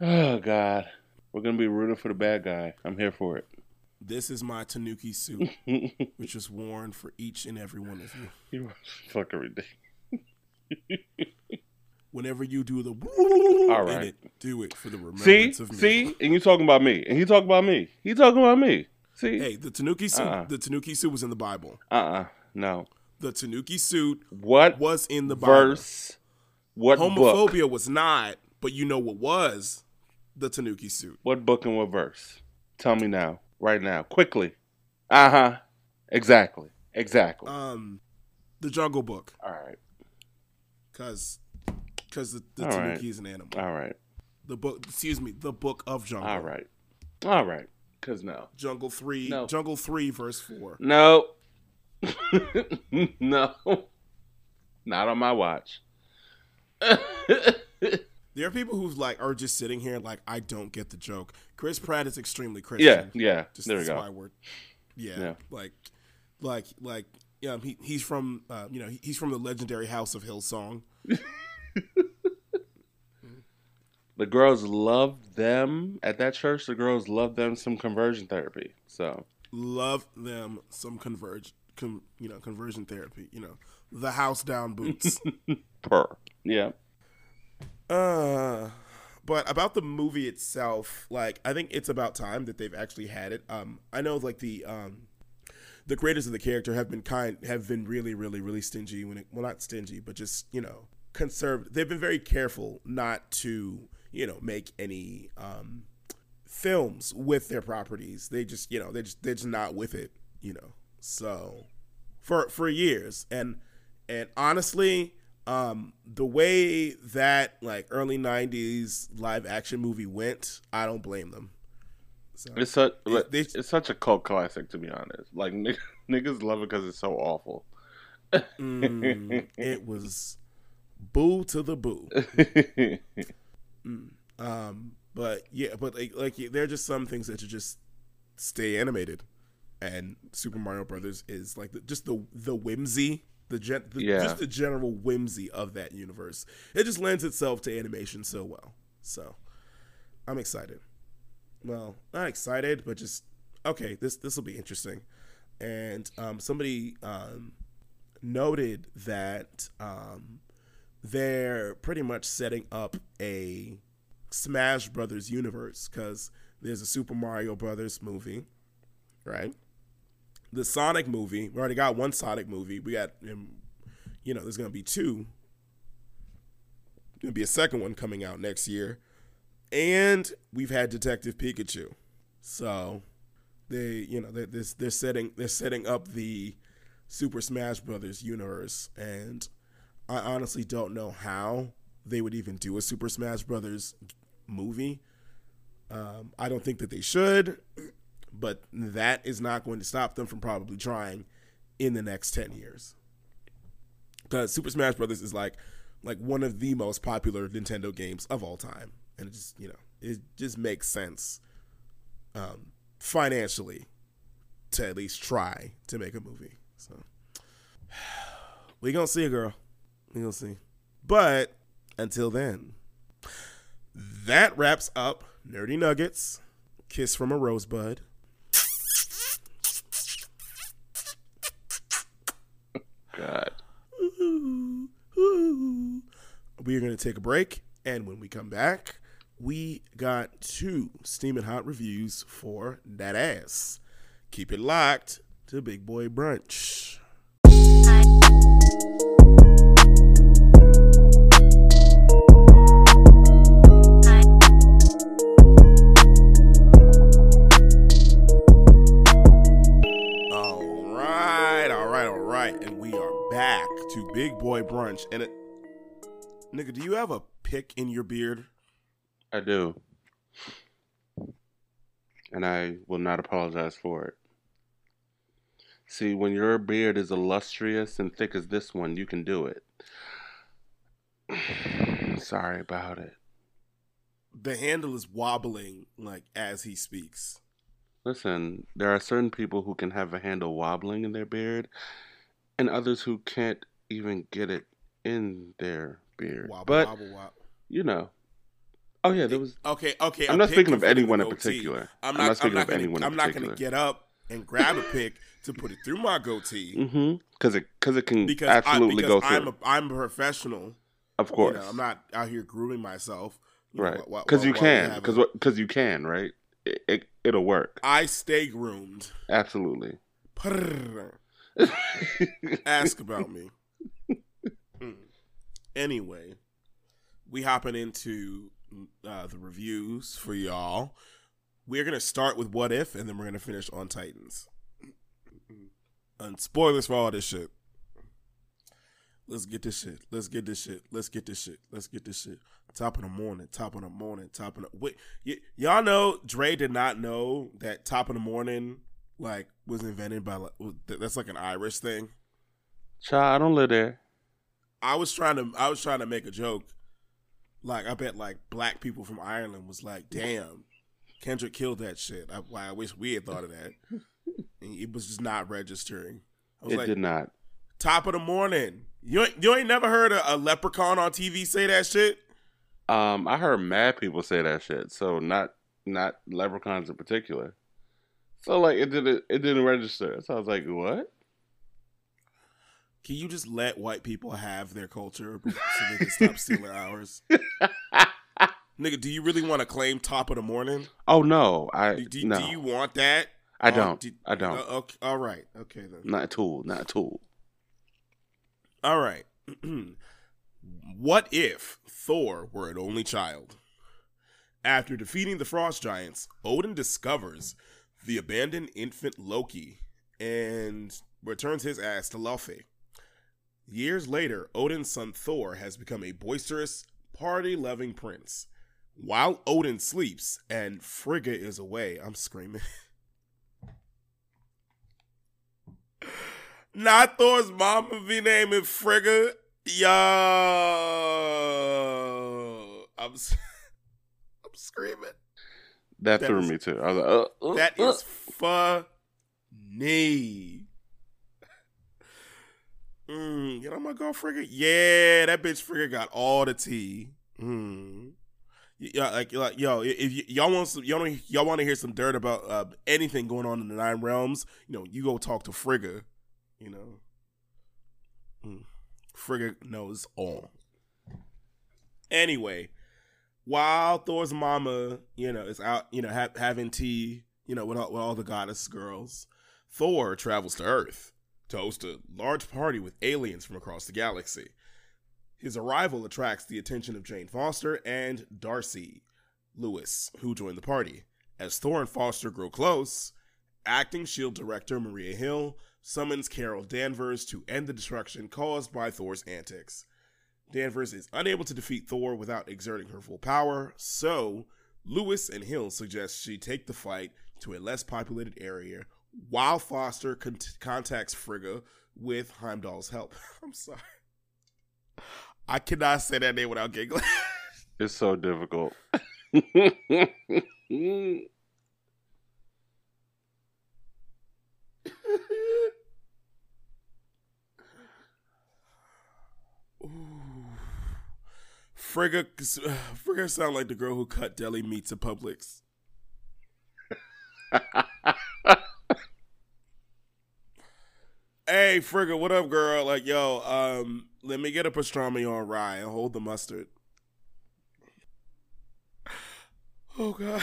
oh god. We're gonna be rooting for the bad guy. I'm here for it. This is my Tanuki suit, which is worn for each and every one of you. you are fucking ridiculous. Whenever you do the All right. it, do it for the See, remembrance of me. see, and you talking about me, and he talking about me. He talking about me. See, Hey, the Tanuki suit. Uh-uh. The Tanuki suit was in the Bible. uh, uh no. The Tanuki suit What was in the Bible. verse? What book? Homophobia was not, but you know what was? The Tanuki suit. What book and what verse? Tell me now, right now, quickly. Uh huh. Exactly. Exactly. Um, the Jungle Book, All right. because because the, the All Tanuki right. is an animal. All right. The book, excuse me, the Book of Jungle. All right. All right. Cause no. Jungle three. No. Jungle three, verse four. No. no. Not on my watch. There are people who like are just sitting here like I don't get the joke. Chris Pratt is extremely yeah, Christian. yeah. Just There we go. we're yeah, Yeah. like like like yeah he, he's from uh, you know he, he's from the legendary house of Hillsong. The girls love them at that church. The girls love them some conversion therapy. So Love them some converge com, you know conversion therapy. You know the house down boots. per yeah. uh, but about the movie itself, like I think it's about time that they've actually had it. Um, I know like the um the creators of the character have been kind have been really really really stingy when it well not stingy but just you know conserve they've been very careful not to you know make any um films with their properties they just you know they just they're just not with it you know so for for years and and honestly um the way that like early 90s live action movie went i don't blame them so It's such It- they- it's such a cult classic to be honest. Like nigg- niggas love it because it's so awful. Mm, it was boo to the boo. Um, but yeah, but like, like there are just some things that should just stay animated, and Super Mario Brothers is like the, just the the whimsy, the, gen, the Yeah. just the general whimsy of that universe. It just lends itself to animation so well. So I'm excited. Well, not excited, but just okay. This this will be interesting. And um, somebody um, noted that um, they're pretty much setting up a Smash Brothers universe because there's a Super Mario Brothers movie, right? The Sonic movie. We already got one Sonic movie. We got, um, you know, there's gonna be two. Gonna be a second one coming out next year, and we've had Detective Pikachu. So they, you know, they're, they're, they're setting they're setting up the Super Smash Brothers universe, and I honestly don't know how they would even do a Super Smash Brothers movie. Um, I don't think that they should, but that is not going to stop them from probably trying in the next ten years. Because Super Smash Brothers is like like one of the most popular Nintendo games of all time, and it just you know it just makes sense um, financially to at least try to make a movie. So we gonna see, a girl. We gonna see. But until then, that wraps up Nerdy Nuggets. Kiss from a Rosebud. God. We are going to take a break, and when we come back, we got two steaming hot reviews for that ass. Keep it locked to Big Boy Brunch. Big Boy Brunch. And it, nigga, do you have a pick in your beard? I do. And I will not apologize for it. See, when your beard is illustrious and thick as this one, you can do it. Sorry about it. The handle is wobbling like as he speaks. Listen, there are certain people who can have a handle wobbling in their beard, and others who can't even get it in their beard. Wobble, but wobble, wobble. you know. Oh yeah, there was. Okay, okay. I'm not speaking of comes with a anyone in particular. I'm not, speaking of gonna, anyone in particular. I'm not going to get up and grab a pick to put it through my goatee Mm-hmm. Because it because it can because absolutely I, go through. I'm a, I'm a professional. of You course, know, I'm not out here grooming myself. right? Because you can. Because because you can. Right? It, it it'll work. I stay groomed. Absolutely. Ask about me. Anyway, we hopping into uh, the reviews for y'all. We're gonna start with what if, and then we're gonna finish on Titans. And spoilers for all this shit. Let's get this shit. Let's get this shit. Let's get this shit. Let's get this shit. Top of the morning. Top of the morning. Top of the wait. Y- y'all know Dre did not know that top of the morning like was invented by like that's like an Irish thing. Child, I don't live there. I was trying to I was trying to make a joke. Like I bet like black people from Ireland was like, "Damn, Kendrick killed that shit." I, why I wish we had thought of that. And it was just not registering. I was It like, did not. "Top of the morning." You ain't, you ain't never heard a, a leprechaun on TV say that shit? Um, I heard mad people say that shit. So not not leprechauns in particular. So like it didn't it didn't register. So I was like, what? Can you just let white people have their culture so they can stop stealing ours? Nigga, do you really want to claim top of the morning? Oh no, I Do, do, no, do you want that? I Um, don't. do- I don't. Uh, okay, all right. Okay then. not at all. Not at all. All right. what if Thor were an only child? After defeating the frost giants, Odin discovers the abandoned infant Loki and returns his ass to Laufey. Years later, Odin's son Thor has become a boisterous, party loving prince. While Odin sleeps and Frigga is away, I'm screaming. Not Thor's mama be naming Frigga. Yo. I'm, I'm screaming. That, That threw is- me too. I was like, uh, uh, That uh. is funny. Mm, you know my girl Frigga? Yeah, that bitch Frigga got all the tea. Mm. Yeah, like, like yo, if y- y'all want some, y'all, wanna- y'all want to hear some dirt about uh, anything going on in the Nine Realms, you know, you go talk to Frigga. You know, mm. Frigga knows all. Anyway, while Thor's mama, you know, is out, you know, ha- having tea, you know, with all, with all the goddess girls, Thor travels to Earth to host a large party with aliens from across the galaxy. His arrival attracts the attention of Jane Foster and Darcy Lewis, who join the party. As Thor and Foster grow close, acting SHIELD director Maria Hill summons Carol Danvers to end the destruction caused by Thor's antics. Danvers is unable to defeat Thor without exerting her full power, so Lewis and Hill suggest she take the fight to a less populated area while Foster con- contacts Frigga with Heimdall's help. I'm sorry. I cannot say that name without giggling. It's so difficult. Frigga, Frigga sound like the girl who cut deli meats at Publix. Hey, Frigga, what up, girl? Like, yo, um, let me get a pastrami on rye and hold the mustard. Oh God.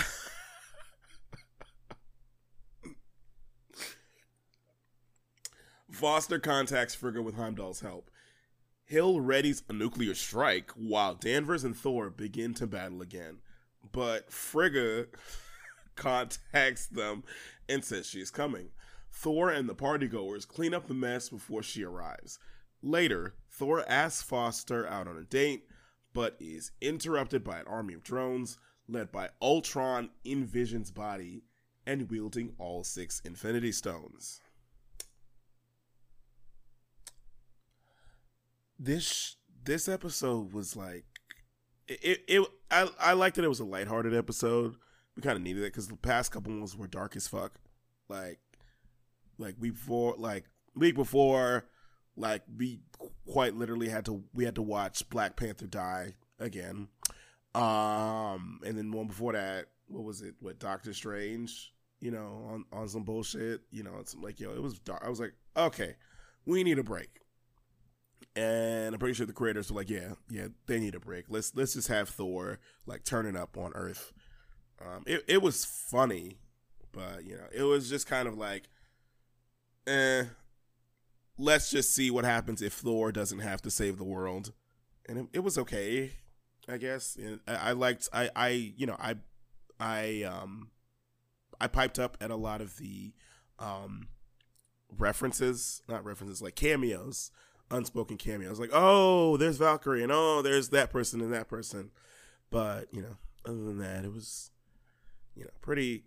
Foster contacts Frigga with Heimdall's help. Hill readies a nuclear strike while Danvers and Thor begin to battle again. But Frigga contacts them and says she's coming. Thor and the partygoers clean up the mess before she arrives. Later, Thor asks Foster out on a date, but is interrupted by an army of drones led by Ultron in Vision's body and wielding all six Infinity Stones. This this episode was like it. it I I liked that it was a lighthearted episode. We kind of needed it because the past couple ones were dark as fuck. Like like week before, like week before, like we quite literally had to we had to watch Black Panther die again. Um, and then one before that, what was it? What Doctor Strange? You know, on on some bullshit. You know, it's like yo, it was dark. I was like, okay, we need a break. And I'm pretty sure the creators were like, yeah, yeah, they need a break. Let's let's just have Thor like turning up on Earth. Um, it it was funny, but you know, it was just kind of like, eh, let's just see what happens if Thor doesn't have to save the world. And it, it was okay, I guess. I, I liked I I you know I I um I piped up at a lot of the um references, not references, like cameos, unspoken cameos. Like, oh, there's Valkyrie, and oh, there's that person and that person. But you know, other than that, it was you know pretty.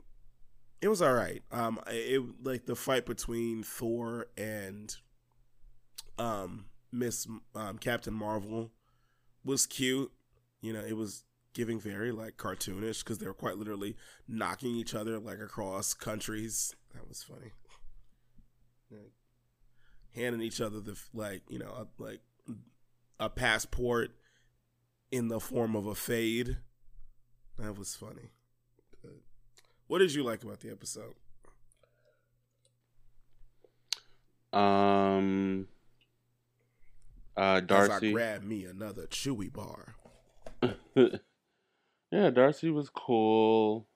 It was all right. Um, it like the fight between Thor and um Miss um, Captain Marvel was cute. You know, it was giving very like cartoonish because they were quite literally knocking each other like across countries. That was funny. Like, handing each other the like you know a, like a passport in the form of a fade. That was funny. What did you like about the episode? Um, uh, Darcy. I grabbed me another chewy bar. yeah, Darcy was cool.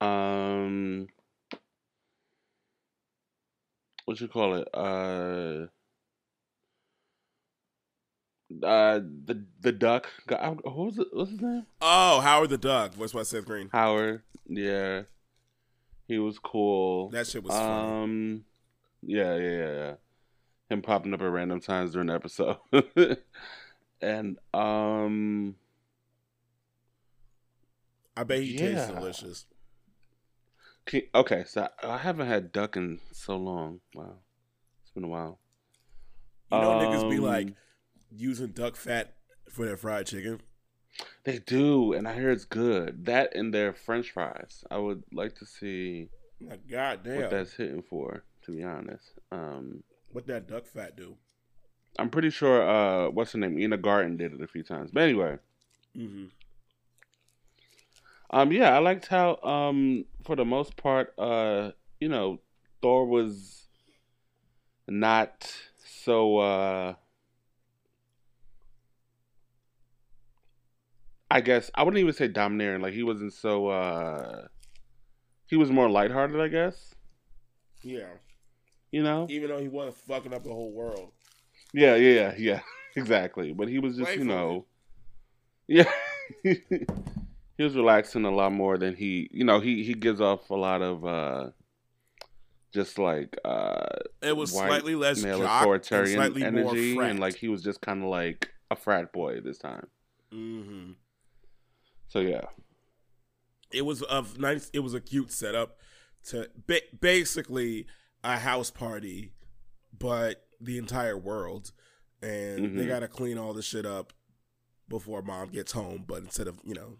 Um, what you call it? Uh, uh, the the duck. What was it? What's his name? Oh, Howard the Duck. What's what Seth Green? Howard. Yeah, he was cool. That shit was um, funny. Yeah, yeah, yeah, yeah. Him popping up at random times during the episode, and um, I bet he yeah. tastes delicious. Okay, so I haven't had duck in so long. Wow, it's been a while. You know, um, niggas be like using duck fat for their fried chicken. They do, and I hear it's good. That and their French fries. I would like to see. My God damn, what that's hitting for? To be honest, um, what that duck fat do? I'm pretty sure. Uh, what's her name? Ina Garten did it a few times. But anyway. Mm-hmm. Um, yeah, I liked how, um, for the most part, uh, you know, Thor was not so, uh, I guess I wouldn't even say domineering. Like he wasn't so, uh, he was more lighthearted, I guess. Yeah. You know, even though he wasn't fucking up the whole world. Yeah, yeah, yeah, exactly. But he was just, you know, yeah. he was relaxing a lot more than he you know he he gives off a lot of uh just like uh it was slightly less male authoritarian energy and like he was just kind of like a frat boy this time mm-hmm. So yeah it was a nice it was a cute setup to ba- basically a house party but the entire world and mm-hmm. they gotta clean all the shit up before mom gets home but instead of you know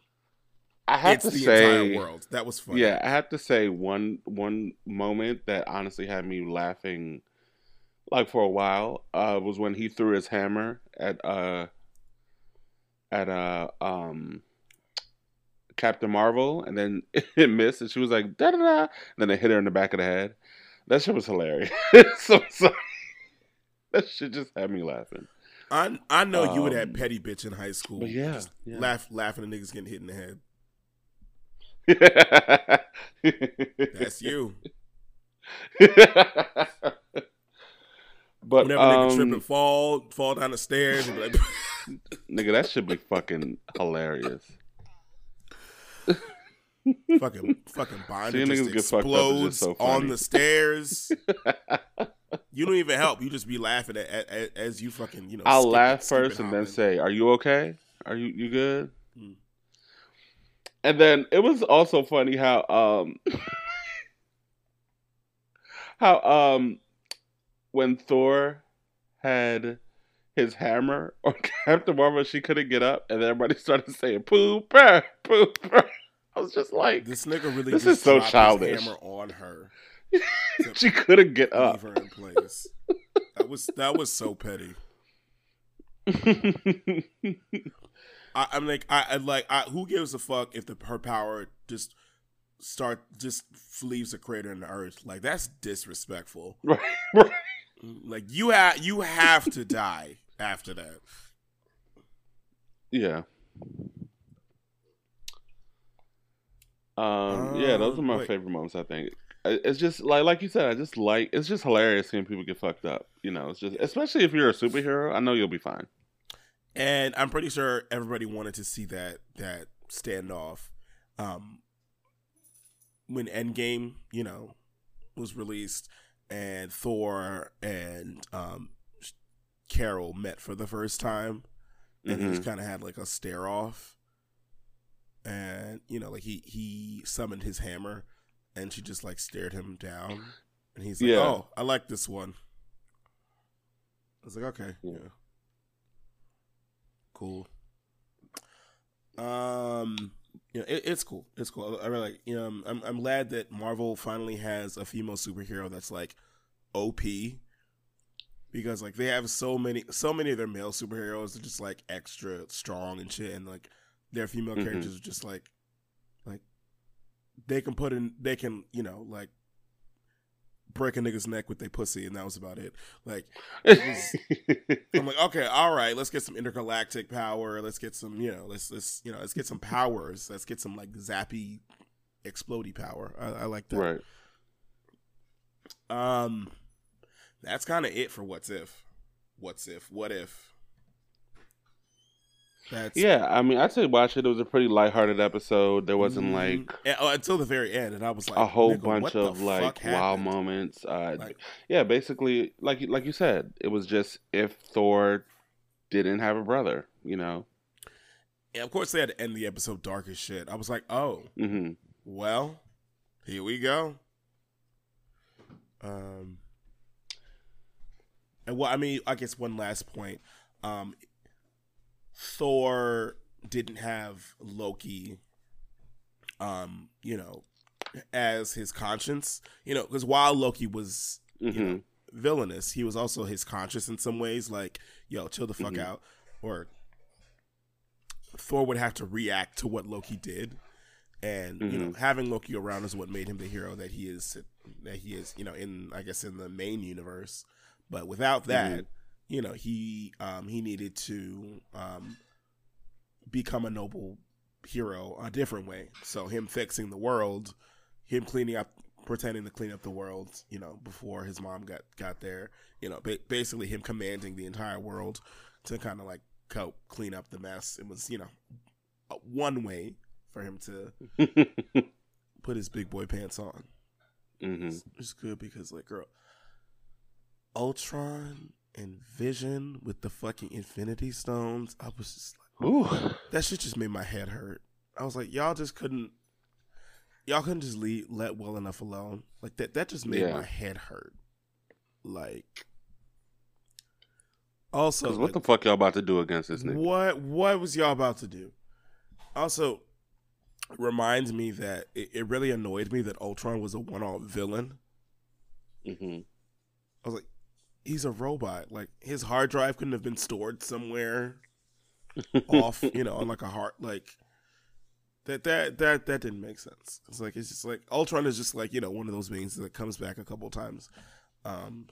I have it's to the say, entire world. That was funny. Yeah, I have to say one one moment that honestly had me laughing, like for a while, uh, was when he threw his hammer at uh at uh um Captain Marvel, and then it missed, and she was like da da da, and then it hit her in the back of the head. That shit was hilarious. so sorry. That shit just had me laughing. I I know um, you were that petty bitch in high school. But yeah, yeah. laugh laughing at niggas getting hit in the head. That's you. but whenever um, nigga trip and fall, fall down the stairs, and like, nigga, that should be fucking hilarious. fucking fucking binder just explodes just so on the stairs. you don't even help. You just be laughing at, at, at as you fucking you know. I'll skip, laugh first and then say, "Are you okay? Are you you good?" Mm. And then it was also funny how um how um when Thor had his hammer on Captain Marvel, she couldn't get up, and then everybody started saying "poo purr, poo purr." I was just like, This nigga really This just is so childish. hammer on her. she couldn't get leave up. her in place. that was that was so petty. I, I'm like I, I like I, who gives a fuck if the her power just start just leaves a crater in the earth like that's disrespectful. right, right. Like you have you have to die after that. Yeah. Um, yeah, those are my Um, wait. favorite moments. I think it's just like like you said. I just like it's just hilarious seeing people get fucked up. You know, it's just especially if you're a superhero. I know you'll be fine. And I'm pretty sure everybody wanted to see that that standoff um when Endgame, you know, was released and Thor and um Carol met for the first time and he Mhm. just kind of had like a stare off. And you know like he he summoned his hammer and she just like stared him down. And he's like Yeah. oh i like this one. I was like okay Yeah. yeah, cool. Um you know, it, it's cool. It's cool. I, I really like you know I'm, I'm glad that marvel finally has a female superhero that's like op because like they have so many so many of their male superheroes are just like extra strong and shit and like their female Mhm. characters are just like like they can put in they can you know like break a nigga's neck with their pussy and that was about it. Like i'm like okay all right let's get some intergalactic power. Let's get some you know let's let's you know let's get some powers. Let's get some like zappy explody power. I, I like that. Right. um, that's kind of it for what's if. What's if? What if? That's Yeah, I mean, I'd say watch it. It was a pretty lighthearted episode. There wasn't Mhm. like And- oh, until the very end, and I was like, a whole bunch of like wow moments. Uh, Like- yeah, basically, like you- like you said, it was just if Thor didn't have a brother, you know. Yeah, of course, they had to end the episode dark as shit. I was like, oh, hmm well, here we go. Um, and well, I mean, I guess one last point. Um, Thor didn't have Loki, um, you know, as his conscience, you know, because while Loki was hmm you know, villainous, he was also his conscience in some ways. Like, yo, chill the fuck Mhm. out, or Thor would have to react to what Loki did, and you know, having Loki around is what made him the hero that he is. That he is, you know, in I guess in the main universe. But without that, you know, he um, he needed to um, become a noble hero a different way. So him fixing the world, him cleaning up, pretending to clean up the world, you know, before his mom got got there. You know, ba- basically him commanding the entire world to kind of like help clean up the mess. It was, you know, one way for him to put his big boy pants on. hmm It's, it's good because like, girl, Ultron and Vision with the fucking Infinity Stones. I was just like, Ooh. that shit just made my head hurt. I was like, y'all just couldn't, y'all couldn't just leave, let well enough alone. Like that, that just made Yeah. my head hurt. Like, also, what like, the fuck y'all about to do against this nigga? what what was y'all about to do? Also, reminds me that it, it really annoyed me that Ultron was a one off villain. hmm I was like, he's a robot. Like his hard drive couldn't have been stored somewhere off, you know, on like a hard like that that that that didn't make sense. It's like it's just like Ultron is just like, you know, one of those beings that comes back a couple times. Um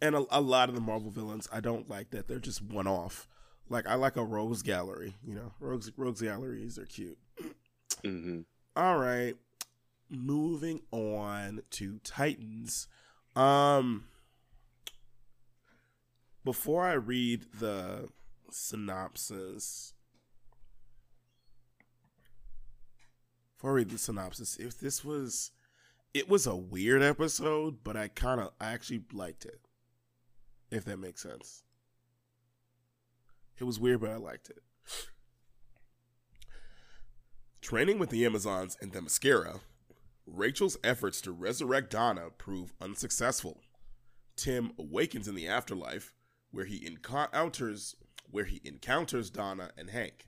and a, a lot of the Marvel villains, I don't like that they're just one off. Like I like a rogues gallery, you know. Rogues rogues galleries are cute. hmm All right. Moving on to Titans. Um before I read the synopsis before I read the synopsis, if this was it was a weird episode, but I kind of I actually liked it. If that makes sense. It was weird, but I liked it. Training with the Amazons and Themyscira, Rachel's efforts to resurrect Donna prove unsuccessful. Tim awakens in the afterlife, where he encounters where he encounters Donna and Hank.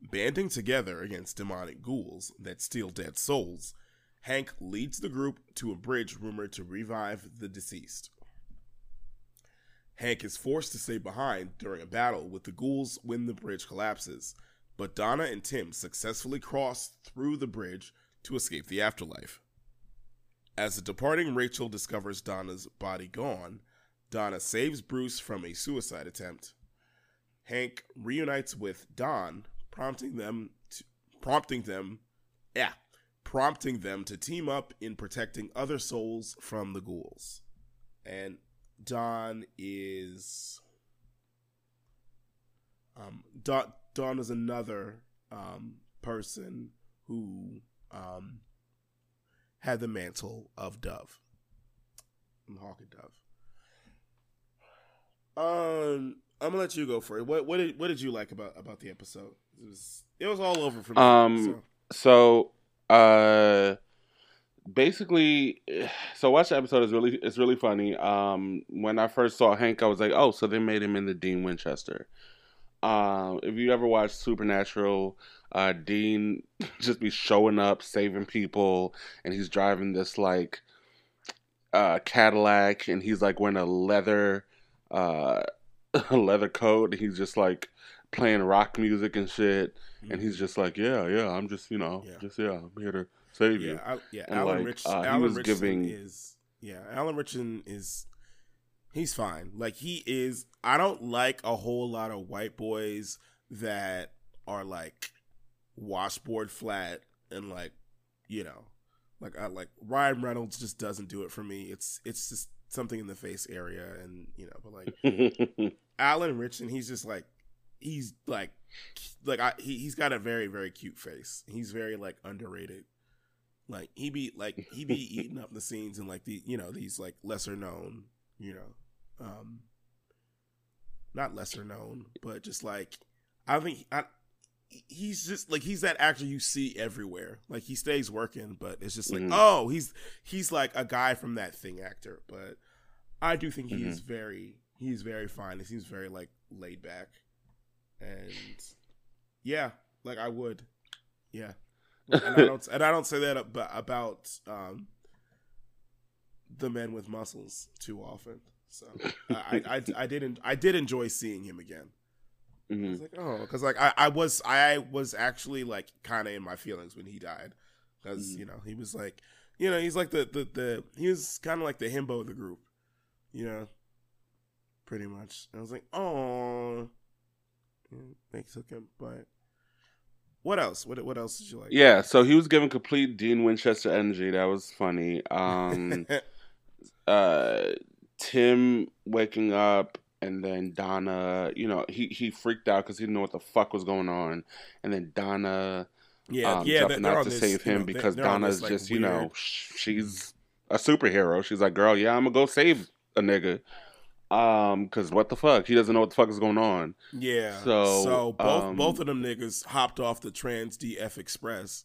Banding together against demonic ghouls that steal dead souls, Hank leads the group to a bridge rumored to revive the deceased. Hank is forced to stay behind during a battle with the ghouls when the bridge collapses, but Donna and Tim successfully cross through the bridge to escape the afterlife. As the departing Rachel discovers Donna's body gone, Donna saves Bruce from a suicide attempt. Hank reunites with Don, prompting them to, prompting them yeah, prompting them to team up in protecting other souls from the ghouls. And Don is um Don, Don is another um person who um had the mantle of Dove. Hawk and Dove. Um, I'm gonna let you go for it. What what did what did you like about about the episode? It was it was all over for me. Um, so, so uh, basically, so watch the episode is really it's really funny. Um, when I first saw Hank, I was like, oh, so they made him into Dean Winchester. Um, if you ever watched Supernatural, uh, Dean just be showing up, saving people, and he's driving this like uh, Cadillac, and he's like wearing a leather uh, leather coat, and he's just like playing rock music and shit, mm-hmm. and he's just like, yeah, yeah, I'm just you know, yeah. just yeah, I'm here to save yeah, you. I, yeah, and Alan like, Rich, uh, Alan was Richardson giving is yeah, Alan Ritchson is he's fine. Like he is. I don't like a whole lot of white boys that are like washboard flat and like you know like I like Ryan Reynolds just doesn't do it for me. It's it's just something in the face area and you know but like Alan Ritchson he's just like he's like like I he, he's got a very very cute face. He's very like underrated. Like he be like he be eating up the scenes and like the you know these like lesser known you know um not lesser known but just like I think I he's just like he's that actor you see everywhere. Like he stays working, but it's just like, mm-hmm. oh, he's he's like a guy from that thing actor. But I do think mm-hmm. he's very he's very fine. He seems very like laid back, and yeah, like I would, yeah. And I don't and I don't say that about, about um, the men with muscles too often. So I, I, I, I didn't I did enjoy seeing him again. Mm-hmm. I was like, oh, because like I, I was I was actually like kind of in my feelings when he died, because mm-hmm. you know he was like, you know he's like the the, the he was kind of like the himbo of the group, you know, pretty much. And I was like, oh, they took him, but. What else? What what else did you like? Yeah, so he was giving complete Dean Winchester energy. That was funny. Um, uh, Tim waking up and then Donna, you know, he he freaked out because he didn't know what the fuck was going on, and then Donna, yeah, um, yeah, jumping out to this, save him you know, because Donna's this, like, just, weird... you know, she's a superhero. She's like, girl, yeah, I'm gonna go save a nigga. Um, cause what the fuck? He doesn't know what the fuck is going on. Yeah. So, so both um, both of them niggas hopped off the Trans DF Express.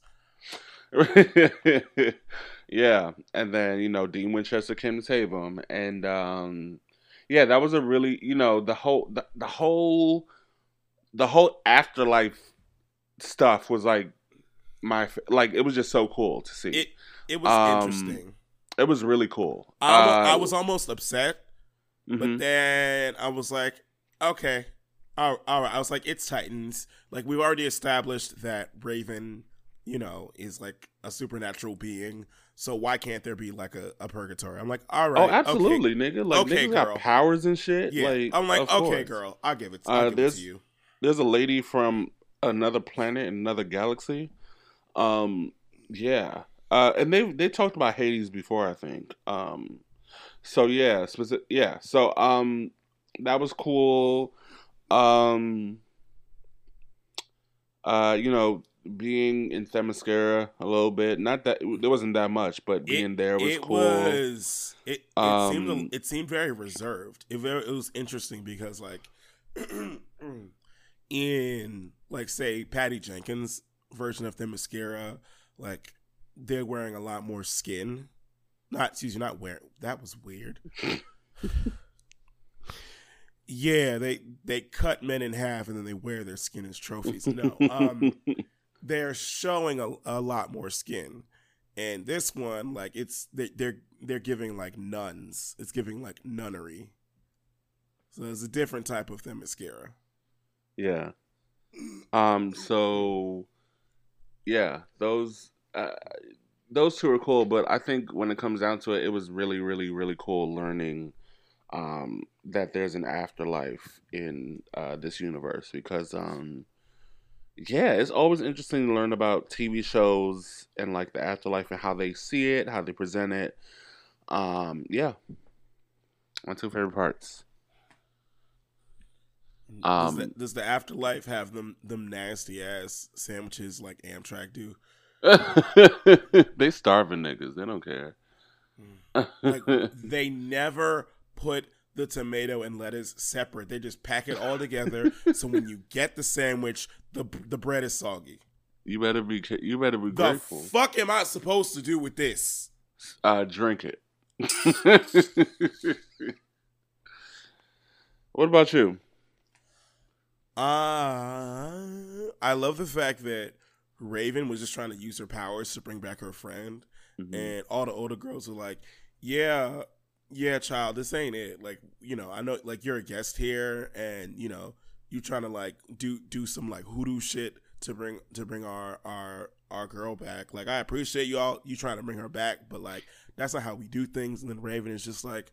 yeah, and then you know Dean Winchester came to save him, and um, yeah, that was a really you know the whole the, the whole the whole afterlife stuff was like my like it was just so cool to see. It it was um, interesting. It was really cool. I, uh, I was almost upset, mm-hmm. but then I was like, okay, all, all right. I was like, it's Titans. Like we've already established that Raven, you know, is like a supernatural being. So why can't there be like a, a purgatory? I'm like, all right. Oh, absolutely, okay. nigga. Like okay, niggas girl. got powers and shit. Yeah. Like, I'm like, okay, course. girl, I'll give it. To, I'll uh, give it to you. There's a lady from another planet, another galaxy. Um, yeah. Uh, and they they talked about Hades before, I think. Um, so yeah, specific, yeah. So um, that was cool. Um, uh, you know, being in Themyscira a little bit. Not that there wasn't that much, but being it, there was it cool. Was, it, it um, seemed it seemed very reserved. It very it was interesting because like in like say Patty Jenkins version of Themyscira, like they're wearing a lot more skin. Not excuse you, not wearing that was weird. Yeah, they they cut men in half and then they wear their skin as trophies. No, um, they're showing a, a lot more skin, and this one, like it's they, they're they're giving like nuns. It's giving like nunnery. So it's a different type of Themyscira. Yeah. Um. So, yeah, those uh, those two are cool, but I think when it comes down to it, it was really, really, really cool learning um, that there's an afterlife in uh, this universe because, um, yeah, it's always interesting to learn about TV shows and like the afterlife and how they see it, how they present it. Um, yeah, my two favorite parts. Does, the, um, does the afterlife have them them nasty ass sandwiches like Amtrak do? they starving niggas. They don't care. like they never put the tomato and lettuce separate. They just pack it all together. so when you get the sandwich, the the bread is soggy. You better be you better be the grateful. Fuck am I supposed to do with this? Uh drink it. what about you? Uh I love the fact that Raven was just trying to use her powers to bring back her friend, mm-hmm. and all the older girls were like, "Yeah, yeah, child, this ain't it. Like, you know, I know, like, you're a guest here, and you know, you trying to like do do some like hoodoo shit to bring to bring our our our girl back. Like, I appreciate you all you trying to bring her back, but like, that's not how we do things. And then Raven is just like,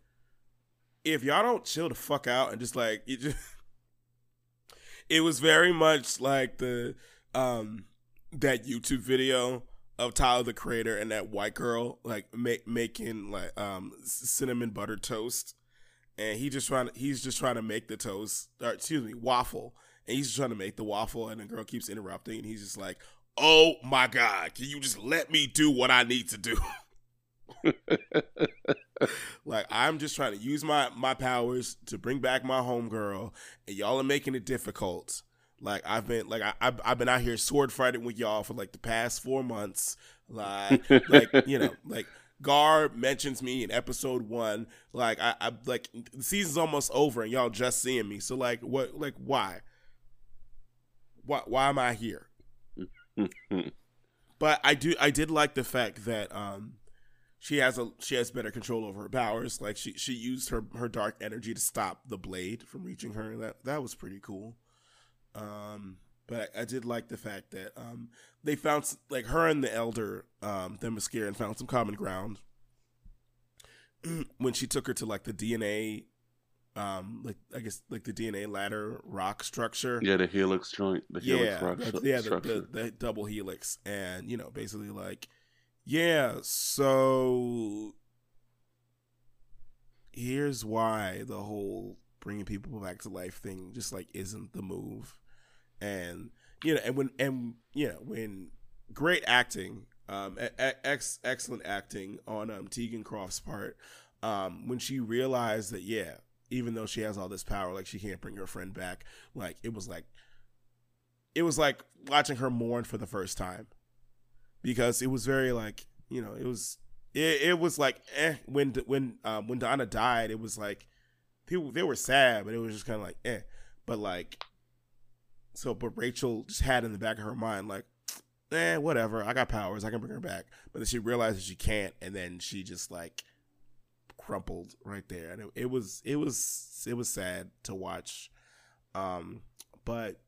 if y'all don't chill the fuck out and just like it just. it was very much like the um that YouTube video of Tyler the Creator and that white girl like making like um cinnamon butter toast, and he just trying to he's just trying to make the toast or excuse me waffle, and he's trying to make the waffle, and the girl keeps interrupting, and he's just like, "Oh my god, can you just let me do what I need to do?" like I'm just trying to use my my powers to bring back my homegirl, and y'all are making it difficult. Like I've been like I I've, I've been out here sword fighting with y'all for like the past four months. Like like you know like Gar mentions me in episode one. Like I, I like the season's almost over and y'all just seeing me. So like what like why? Why why am I here? but I do I did like the fact that um she has a she has better control over her powers. Like she she used her her dark energy to stop the blade from reaching her. That that was pretty cool. Um, but I, I, did like the fact that um, they found like her and the elder um, Themyscira found some common ground when she took her to like the DNA um like I guess like the DNA ladder rock structure. Yeah, the helix joint, the helix yeah, rock the, yeah, the, the, the, double helix, and you know, basically like, yeah. So here's why the whole bringing people back to life thing just like isn't the move and you know, and when and you know when great acting, um, ex excellent acting on um Teagan Croft's part, um, when she realized that yeah, even though she has all this power, like she can't bring her friend back, like it was like, it was like watching her mourn for the first time, because it was very like you know it was it, it was like eh when when um when Donna died, it was like people they were sad, but it was just kind of like eh, but like so, but Rachel just had in the back of her mind, like, eh, whatever. I got powers. I can bring her back. But then she realizes she can't, and then she just like crumpled right there, and it, it was it was it was sad to watch. Um, but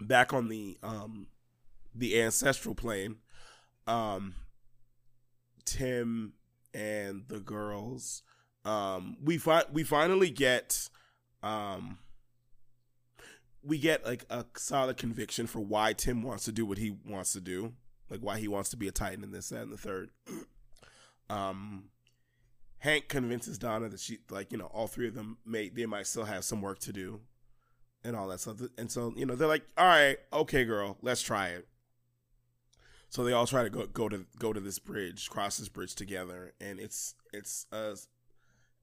back on the um the ancestral plane, um, Tim and the girls, um, we fi- we finally get um we get like a solid conviction for why Tim wants to do what he wants to do, like why he wants to be a Titan in this, that, and the third. um, Hank convinces Donna that she, like, you know, all three of them may they might still have some work to do, and all that stuff. And so, you know, they're like, "All right, okay, girl, let's try it." So they all try to go go to go to this bridge, cross this bridge together, and it's it's a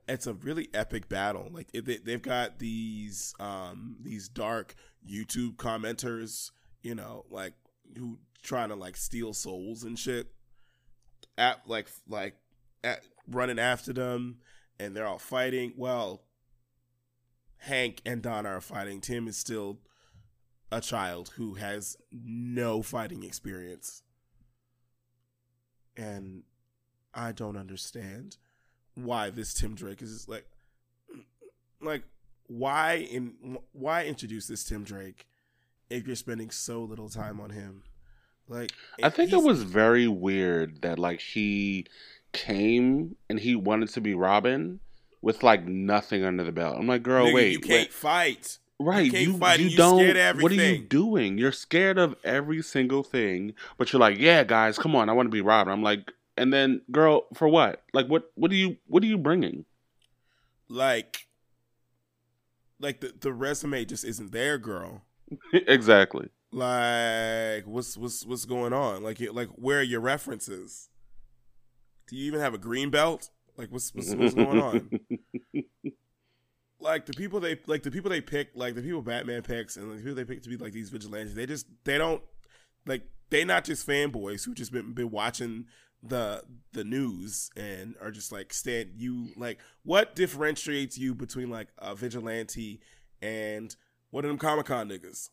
it's a really epic battle. Like it, they've got these um these dark YouTube commenters, you know, like who trying to like steal souls and shit. At like like at running after them, and they're all fighting. Well, Hank and Donna are fighting, Tim is still a child who has no fighting experience. And I don't understand why this Tim Drake is like like why in why introduce this Tim Drake if you're spending so little time on him? Like I think it was very weird that like he came and he wanted to be Robin with like nothing under the belt. I'm like, girl, nigga, wait, you can't wait. fight. right? can't You fight you, you don't. scared of what are you doing? You're scared of every single thing, but you're like, yeah, guys, come on, I want to be Robin. I'm like, and then, girl, for what? Like, what? What are you? What are you bringing? Like like the, the resume just isn't there, girl. exactly. Like what's what's what's going on? Like like where are your references? Do you even have a green belt? Like what's what's, what's going on? Like the people they like the people they pick, like the people Batman picks, and the people they pick to be like these vigilantes. They just they don't like they not just fanboys who just been been watching the the news and are just like stand you like what differentiates you between like a vigilante and one of them Comic Con niggas?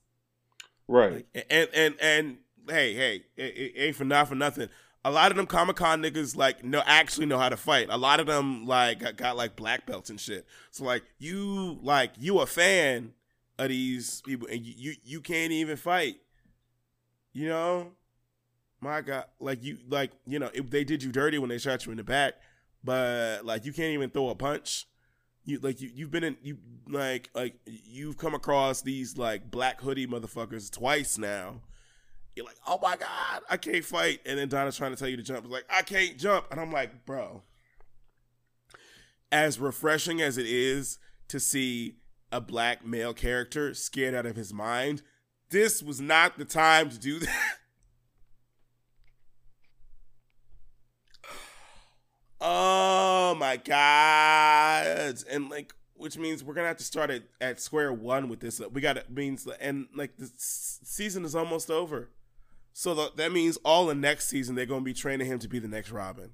right. Like, and and and hey, hey, it, it ain't for not for nothing. A lot of them Comic Con niggas like no actually know how to fight. A lot of them like got, got like black belts and shit. So like you like you a fan of these people and you you, you can't even fight. You know, my God, like you like you know if they did you dirty when they shot you in the back, but like you can't even throw a punch. You like you you've been in you like like you've come across these like black hoodie motherfuckers twice now. You're like, oh my god, I can't fight, and then Donna's trying to tell you to jump. It's like I can't jump, and I'm like, bro. As refreshing as it is to see a black male character scared out of his mind, this was not the time to do that. Oh my god! And like, which means we're gonna have to start at, at square one with this. We got it means and like the season is almost over, so the, that means all the next season they're gonna be training him to be the next Robin,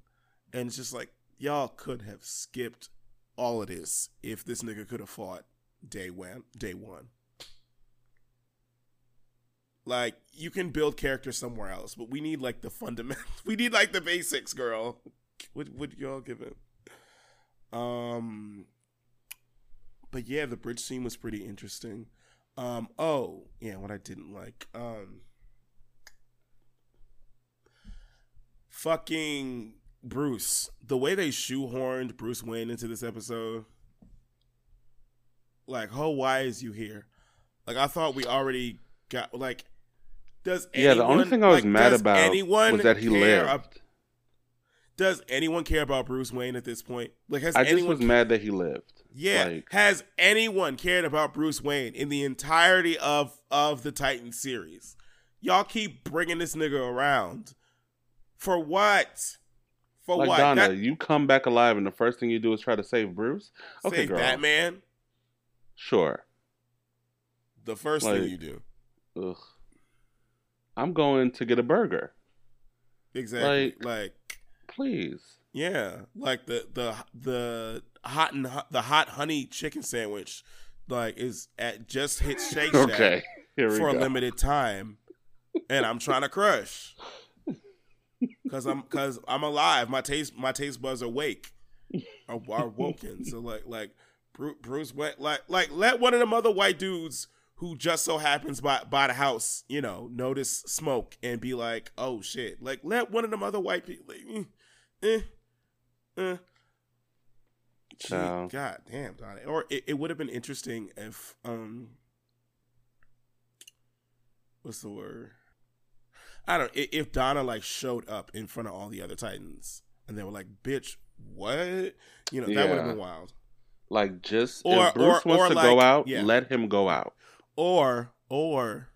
and it's just like y'all could have skipped all of this if this nigga could have fought day one. Day one. Like you can build characters somewhere else, but we need like the fundamental. We need like the basics, girl. What would y'all give it? Um, but yeah, the bridge scene was pretty interesting. Um, oh yeah, what I didn't like. Um, fucking Bruce. The way they shoehorned Bruce Wayne into this episode. Like, oh, why is you here? Like, I thought we already got like. Does Yeah, the only thing I was like, mad about anyone was that he lived. Does anyone care about Bruce Wayne at this point? Like, has I just anyone? was mad that he lived. yeah, Like, has anyone cared about Bruce Wayne in the entirety of of the Titan series? Y'all keep bringing this nigga around for what? For like what? Donna, That- you come back alive, and the first thing you do is try to save Bruce. Okay, save girl. Batman. Sure. The first Like- thing you do, Ugh. I'm going to get a burger. exactly. like- like Please. Yeah, like the the the hot and the hot honey chicken sandwich, like is at just hit Shake Shack Okay. For a go. limited time, and I'm trying to crush because I'm because I'm alive. My taste my taste buds are awake, are, are woken. So like like Bruce, Bruce Wayne, like like let one of them other white dudes who just so happens by by the house, you know, notice smoke and be like, oh shit. Like let one of them other white people. Like, eh. Eh, eh, eh. Gee. God damn, Donnie. Or it, it would have been interesting if um what's the word? I don't if Donna like showed up in front of all the other Titans and they were like, bitch, what? You know, that would have been wild. Like, just Or- if Bruce or- wants or to like- go out, yeah. let him go out. Or or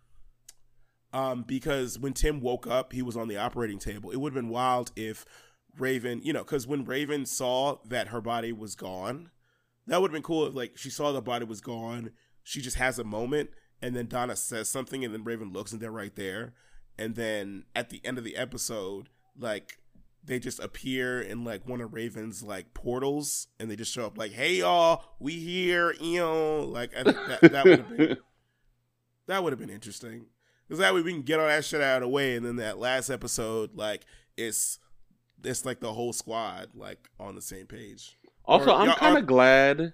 um because when Tim woke up, he was on the operating table. It would have been wild if Raven, you know, because when Raven saw that her body was gone, that would have been cool. If, like she saw the body was gone, she just has a moment, and then Donna says something, and then Raven looks, and they're right there. And then at the end of the episode, like they just appear in like one of Raven's like portals, and they just show up like, "Hey y'all, we here," you know. Like I think that that would have been that would have been interesting because that way we can get all that shit out of the way, and then that last episode, like it's it's like the whole squad like on the same page. Also, Or- I'm kind of glad.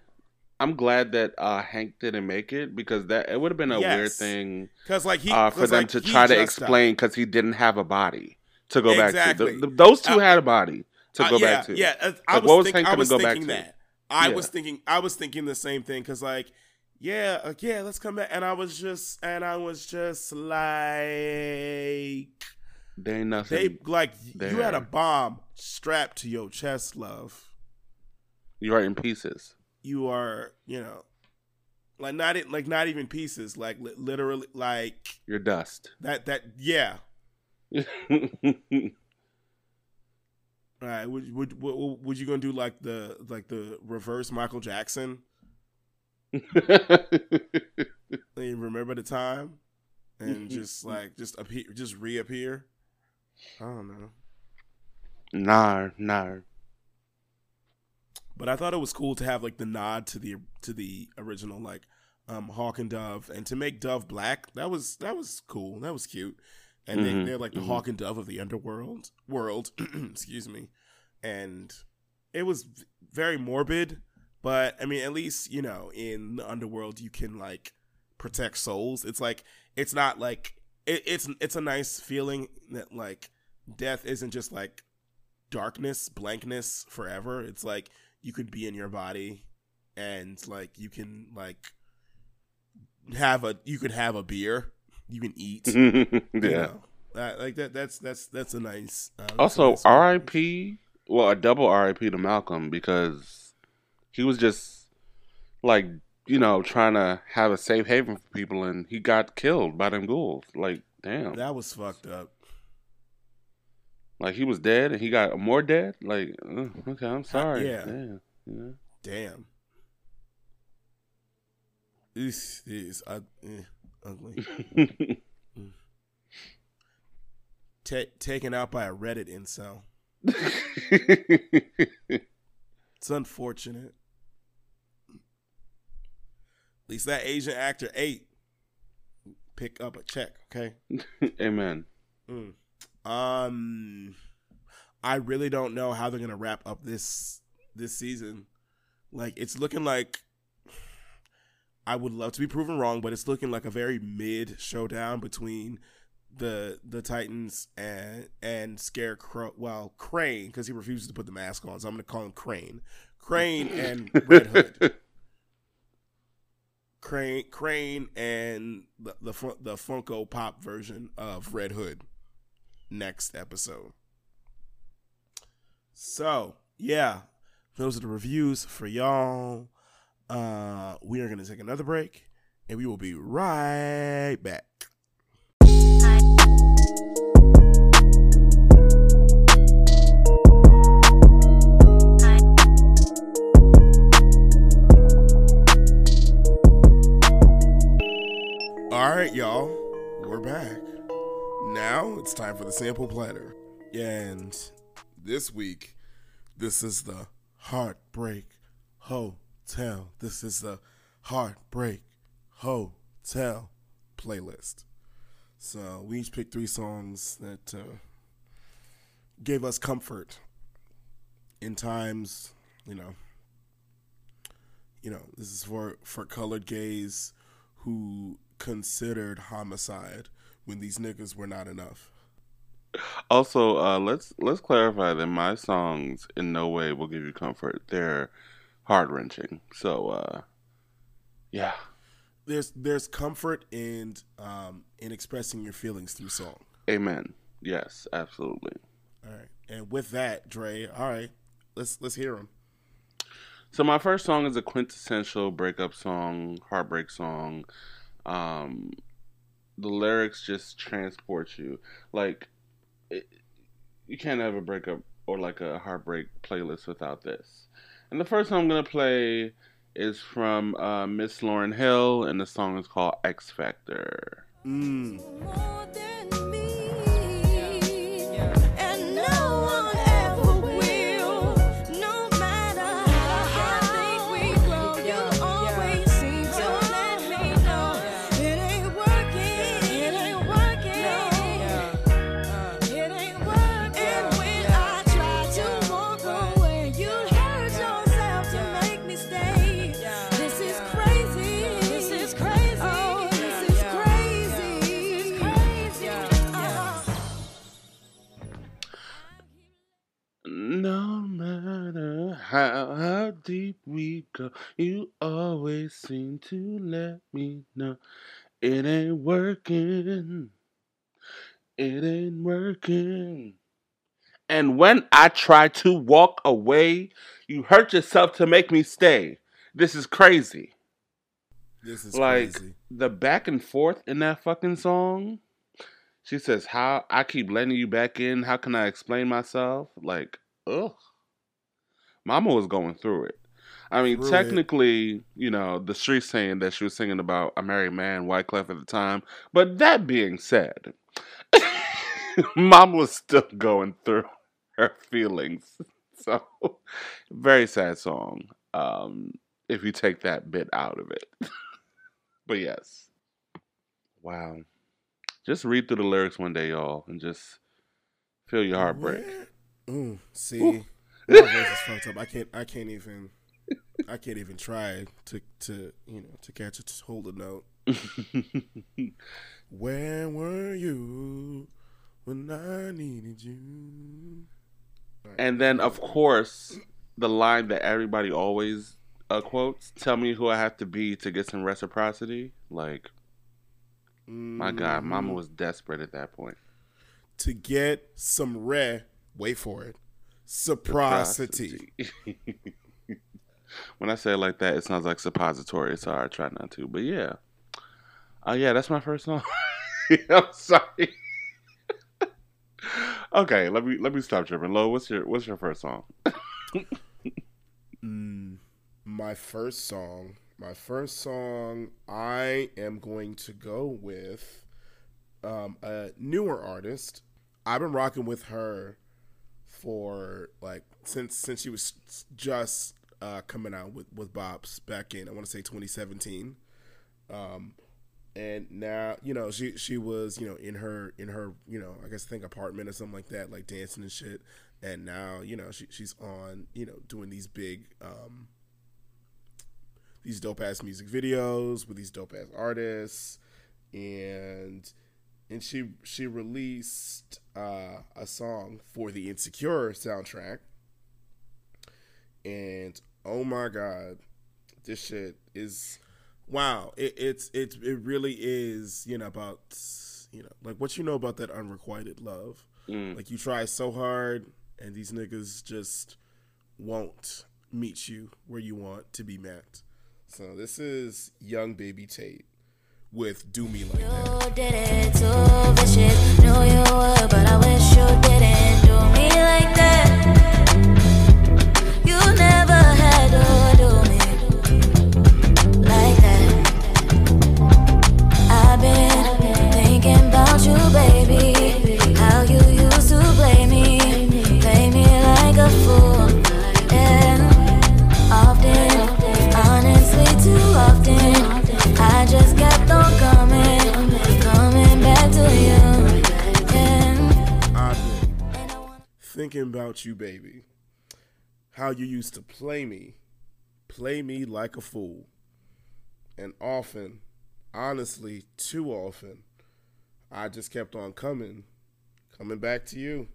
I'm glad that uh, Hank didn't make it because that it would have been a weird thing Because like he uh, for them like, to try to explain because he didn't have a body to go back to. The- the- those two Uh, had a body to Uh, go yeah, back to. Yeah, uh, I was, what was think- Hank I was go back thinking to? that. I Yeah. was thinking I was thinking the same thing because like, yeah, uh, yeah, let's come back. And I was just and I was just like, There ain't nothing. they like you had a bomb strapped to your chest, love. you are in pieces. You are, you know, like not in, like not even pieces, like li- literally, like You're dust. that. That yeah. All right, would would would, would you gonna do like the like the reverse Michael Jackson? Remember the time and just like just appear just reappear i don't know. Nah, nah. but i thought it was cool to have like the nod to the to the original like um hawk and dove. And to make dove black that was that was cool. That was cute. And Mhm, they, they're like the mhm. hawk and dove of the underworld world excuse me. And it was v- very morbid. But i mean at least you know in the underworld you can like protect souls. It's like it's not like it, it's it's a nice feeling that like death isn't just like darkness blankness forever it's like you could be in your body and like you can like have a you could have a beer you can eat yeah. you know? Uh, like that that's that's that's a nice uh, Also, nice- R.I.P. Well, a double R.I.P. to Malcolm because he was just like you know trying to have a safe haven for people, and he got killed by them ghouls. Like, damn. that was fucked up Like he was dead, and he got more dead. Like, uh, okay, I'm sorry. yeah. Damn. Yeah. damn this is uh, eh, ugly Ta- taken out by a reddit incel it's unfortunate at least that asian actor ate pick up a check okay Amen. Mm. Um, I really don't know how they're gonna wrap up this this season. Like, it's looking like I would love to be proven wrong, but it's looking like a very mid showdown between the the Titans and and Scarecrow. Well, Crane because he refuses to put the mask on, so I'm gonna call him Crane. Crane and Red Hood. Crane, Crane, and the the, the Funko Pop version of Red Hood next episode. So yeah, those are the reviews for y'all. Uh, we are gonna take another break, and we will be right back. Right, y'all, we're back. Now it's time for the sample platter. And this week, this is the Heartbreak Hotel. This is the Heartbreak Hotel playlist. So we each picked three songs that uh, gave us comfort in times, you know. You know, this is for for colored gays who considered homicide when these niggas were not enough. Also, uh, let's let's clarify that my songs in no way will give you comfort. They're heart wrenching. So, uh, yeah, There's there's comfort in um in expressing your feelings through song. amen. Yes, absolutely. All right, and with that, Dre, all right, let's let's hear them. So my first song is a quintessential breakup song, heartbreak song. Um, the lyrics just transport you. Like it, you can't have a breakup or like a heartbreak playlist without this. And the first song I'm gonna play is from uh, Miss Lauryn Hill, and the song is called Ex-Factor. Mm. Deep we go. You always seem to let me know it ain't working. It ain't working. And when I try to walk away, you hurt yourself to make me stay. This is crazy. This is like crazy. the back and forth in that fucking song. She says, "How I keep letting you back in. How can I explain myself?" Like, ugh. Mama was going through it. I mean, Through it. technically, you know, the street saying that she was singing about a married man, Wyclef at the time. But that being said, Mom was still going through her feelings. So, very sad song. Um, if you take that bit out of it. but yes. Wow. Just read through the lyrics one day, y'all, and just feel your heartbreak. Mm, see, Ooh. my voice is fucked up. I can't. I can't even. I can't even try to to you know to catch to hold a note. Where were you when I needed you? Right. and then, of course, the line that everybody always uh, quotes tell me who I have to be to get some reciprocity. Like, my God, Mama Mhm. was desperate at that point. to get some re. Wait for it. Reciprocity. when I say it like that, it sounds like suppository, so I try not to. But yeah. Oh, yeah, that's my first song. I'm sorry. okay, let me let me stop tripping. Lo, what's your what's your first song? Mm, my first song. My first song. I am going to go with um, a newer artist. I've been rocking with her for like since since she was just uh, coming out with with Bops back in I want to say 2017. Um, and now you know she she was you know in her in her you know I guess think apartment or something like that like dancing and shit and now you know she, she's on you know doing these big um these dope ass music videos with these dope ass artists and and she she released uh a song for the insecure soundtrack. And oh my god this shit is wow it, it's it's it really is you know about you know like what you know about that unrequited love. Mm. like you try so hard and these niggas just won't meet you where you want to be met. So this is young baby tate with do me like that thinking about you baby. How you used to play me play me like a fool. And often honestly too often i just kept on coming coming back to you.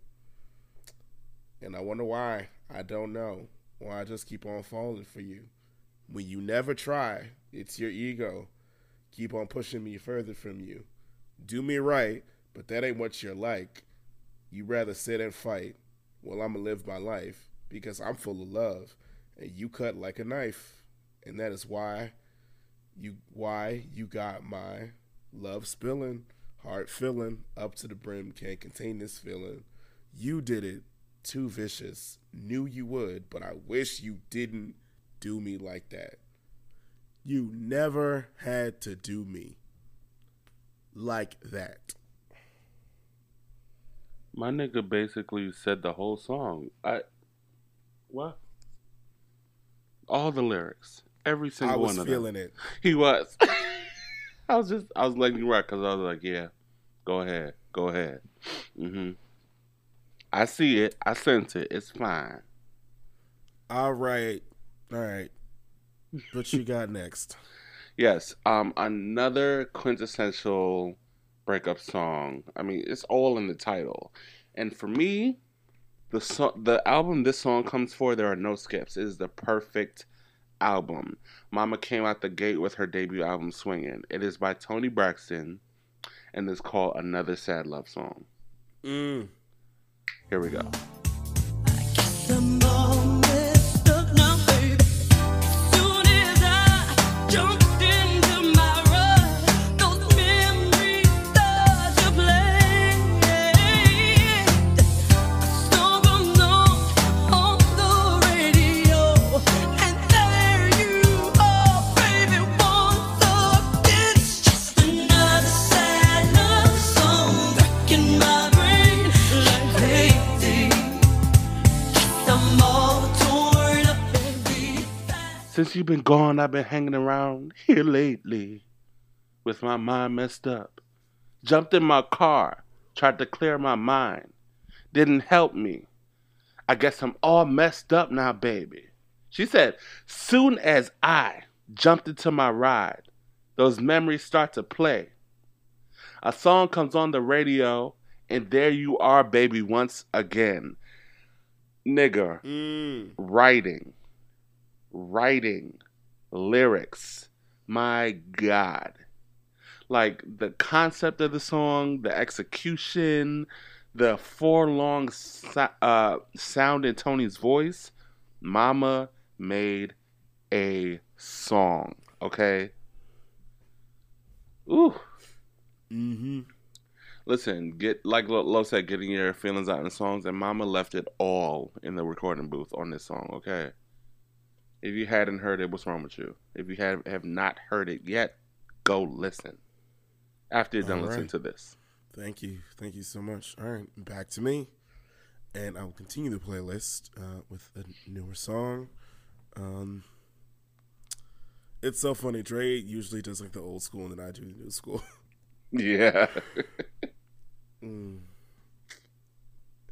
And i wonder why. I don't know. Why i just keep on falling for you. When you never try it's your ego. Keep on pushing me further from you. Do me right but that ain't what you're like. You rather sit and fight well i'ma live my life because i'm full of love and you cut like a knife and that is why you why you got my love spilling heart filling up to the brim can't contain this feeling. You did it too vicious. Knew you would but i wish you didn't do me like that. You never had to do me like that My nigga basically said the whole song. I what? All the lyrics, every single one of them. I was feeling them. it He was. I was just, I was letting you rock because I was like, yeah, go ahead, go ahead. Mm-hmm. I see it, I sense it. It's fine. all right all right what you got next Yes, um, another quintessential breakup song. I mean, it's all in the title, and for me, the song, the album this song comes for, there are no skips. It is the perfect album. Mama came out the gate with her debut album Swinging. It is by Toni Braxton and is called Another Sad Love Song. Mm. Here we go. Since you've been gone, I've been hanging around here lately with my mind messed up. Jumped in my car, tried to clear my mind. Didn't help me. I guess I'm all messed up now, baby. She said, soon as I jumped into my ride, those memories start to play. A song comes on the radio, and there you are, baby, once again. Nigga, Mm. writing, writing, lyrics. My God. Like the concept of the song, the execution, the four long so- uh, sound in Toni's voice. Mama made a song, okay? Ooh. Mm-hmm. Listen, get like Lo, Lo said, getting your feelings out in songs, and Mama left it all in the recording booth on this song. Okay, if you hadn't heard it, what's wrong with you? If you have have not heard it yet, go listen. After you're done All listening to this, Thank you. Thank you so much. All right, back to me. And I will continue the playlist uh, with a newer song. Um, it's so funny. Dre usually does like the old school, and then I do the new school. yeah, Mm.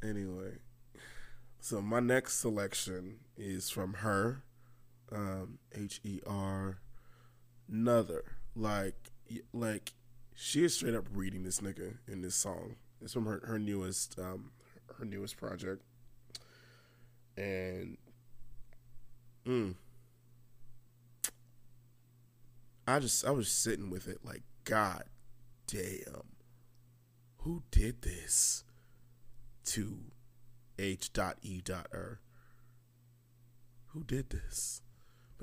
Anyway, so my next selection is from her, um, H E R, another like like she is straight up reading this nigga in this song. It's from her her newest um her newest project, and mm, I just I was sitting with it like God damn who did this to H.E.R? Who did this?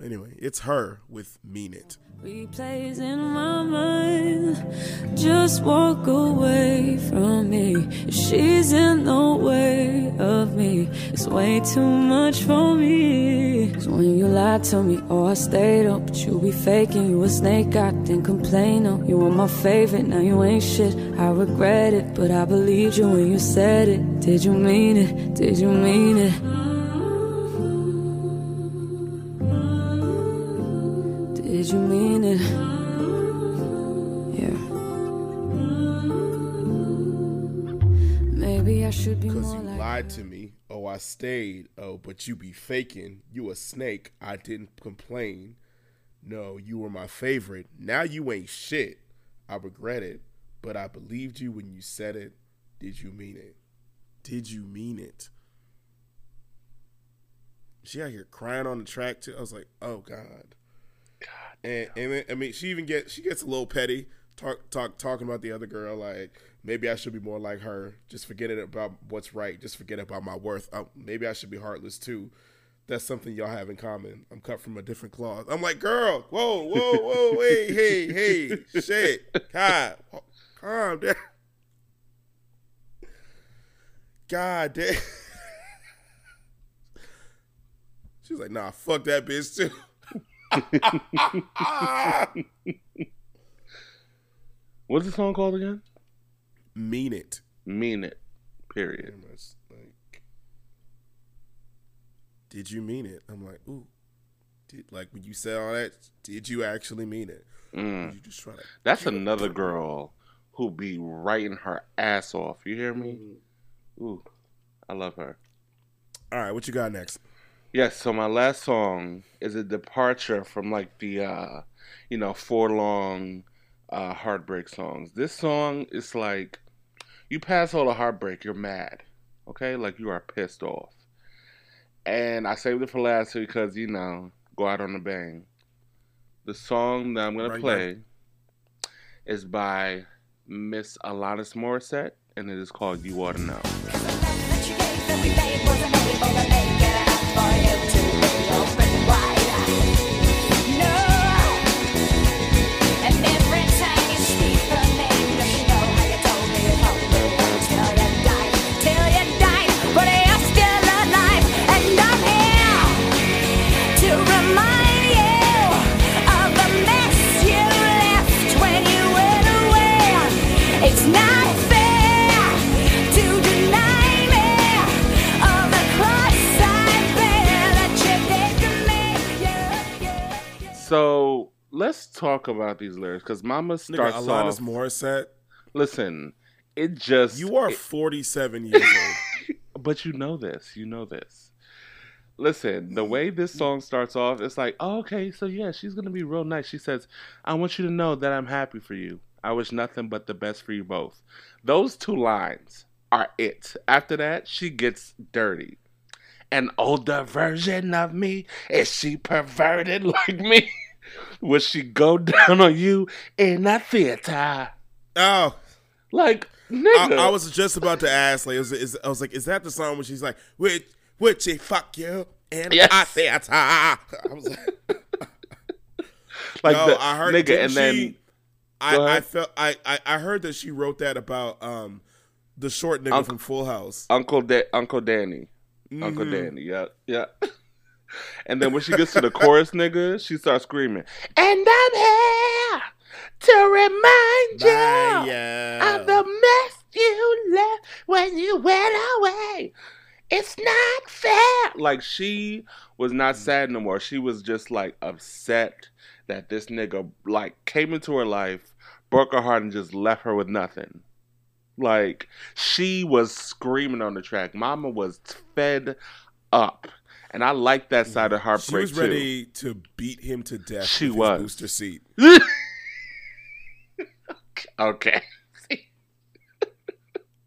Anyway, it's her with Mean It. Replays in my mind. Just walk away from me. She's in the way of me. It's way too much for me. 'Cause when you lied to me, oh, I stayed up. But you be faking. You a snake, I didn't complain. Oh, you were my favorite. Now you ain't shit. I regret it. But I believed you when you said it. Did you mean it? Did you mean it? Did you mean it? Yeah. Maybe I should be more you like lied to me. Oh, I stayed. Oh, but you be faking. You a snake. I didn't complain. No, you were my favorite. Now you ain't shit. I regret it. But I believed you when you said it. Did you mean it? Did you mean it? She out here crying on the track too. I was like, oh God. And and then, I mean, she even gets she gets a little petty, talk talk talking about the other girl. Like maybe I should be more like her. Just forget it about what's right. Just forget about my worth. Uh, maybe I should be heartless too. That's something y'all have in common. I'm cut from a different cloth. I'm like, girl, whoa, whoa, whoa, wait, hey, hey, shit, God, calm down. God damn. She's like, nah, fuck that bitch too. what's the song called again? Mean it. Mean it. Period. Like, did you mean it? I'm like, ooh, did like when you said all that? Did you actually mean it? Mm. You just try to. That's another girl who be writing her ass off. You hear me? Ooh, I love her. All right, what you got next? Yes, so my last song is a departure from like the uh you know, four long uh heartbreak songs. This song is like you pass all the heartbreak, you're mad. Okay, like you are pissed off. And I saved it for last because you know, go out on a bang. The song that I'm gonna Right, play is by Miss Alanis Morissette, and it is called "You Ought to Know." Let's talk about these lyrics because Mama Nigga, starts Alanis off. Morissette, Listen, it just you are it- 47 years old. but you know this. You know this. Listen, the way this song starts off, it's like, oh, okay, so yeah, she's gonna be real nice. She says, "I want you to know that I'm happy for you. I wish nothing but the best for you both." Those two lines are it. After that, she gets dirty. An older version of me is she perverted like me? Will she go down on you in a theater? Oh, Like, I, nigga. I was just about to ask. Like, is, is, I was like, is that the song when she's like, "Would would she fuck you?" And Yes. I said, "Ah." I was like, like no, the, I heard. nigga, and she, Go I, I felt I, I I heard that she wrote that about um the short nigga Uncle- from Full House. Uncle da- Uncle Danny, Uncle Mhm. Danny, yeah, yeah. and then when she gets to the chorus, nigga, she starts screaming, "And I'm here to remind Bye, you yeah. of the mess you left when you went away. It's not fair." Like she was not mm. sad no more. She was just like upset that this nigga like came into her life, broke her heart, and just left her with nothing. Like she was screaming on the track. Mama was fed up, and I like that mm-hmm. side of heartbreak. She was ready to beat him to death. She was. booster seat. okay.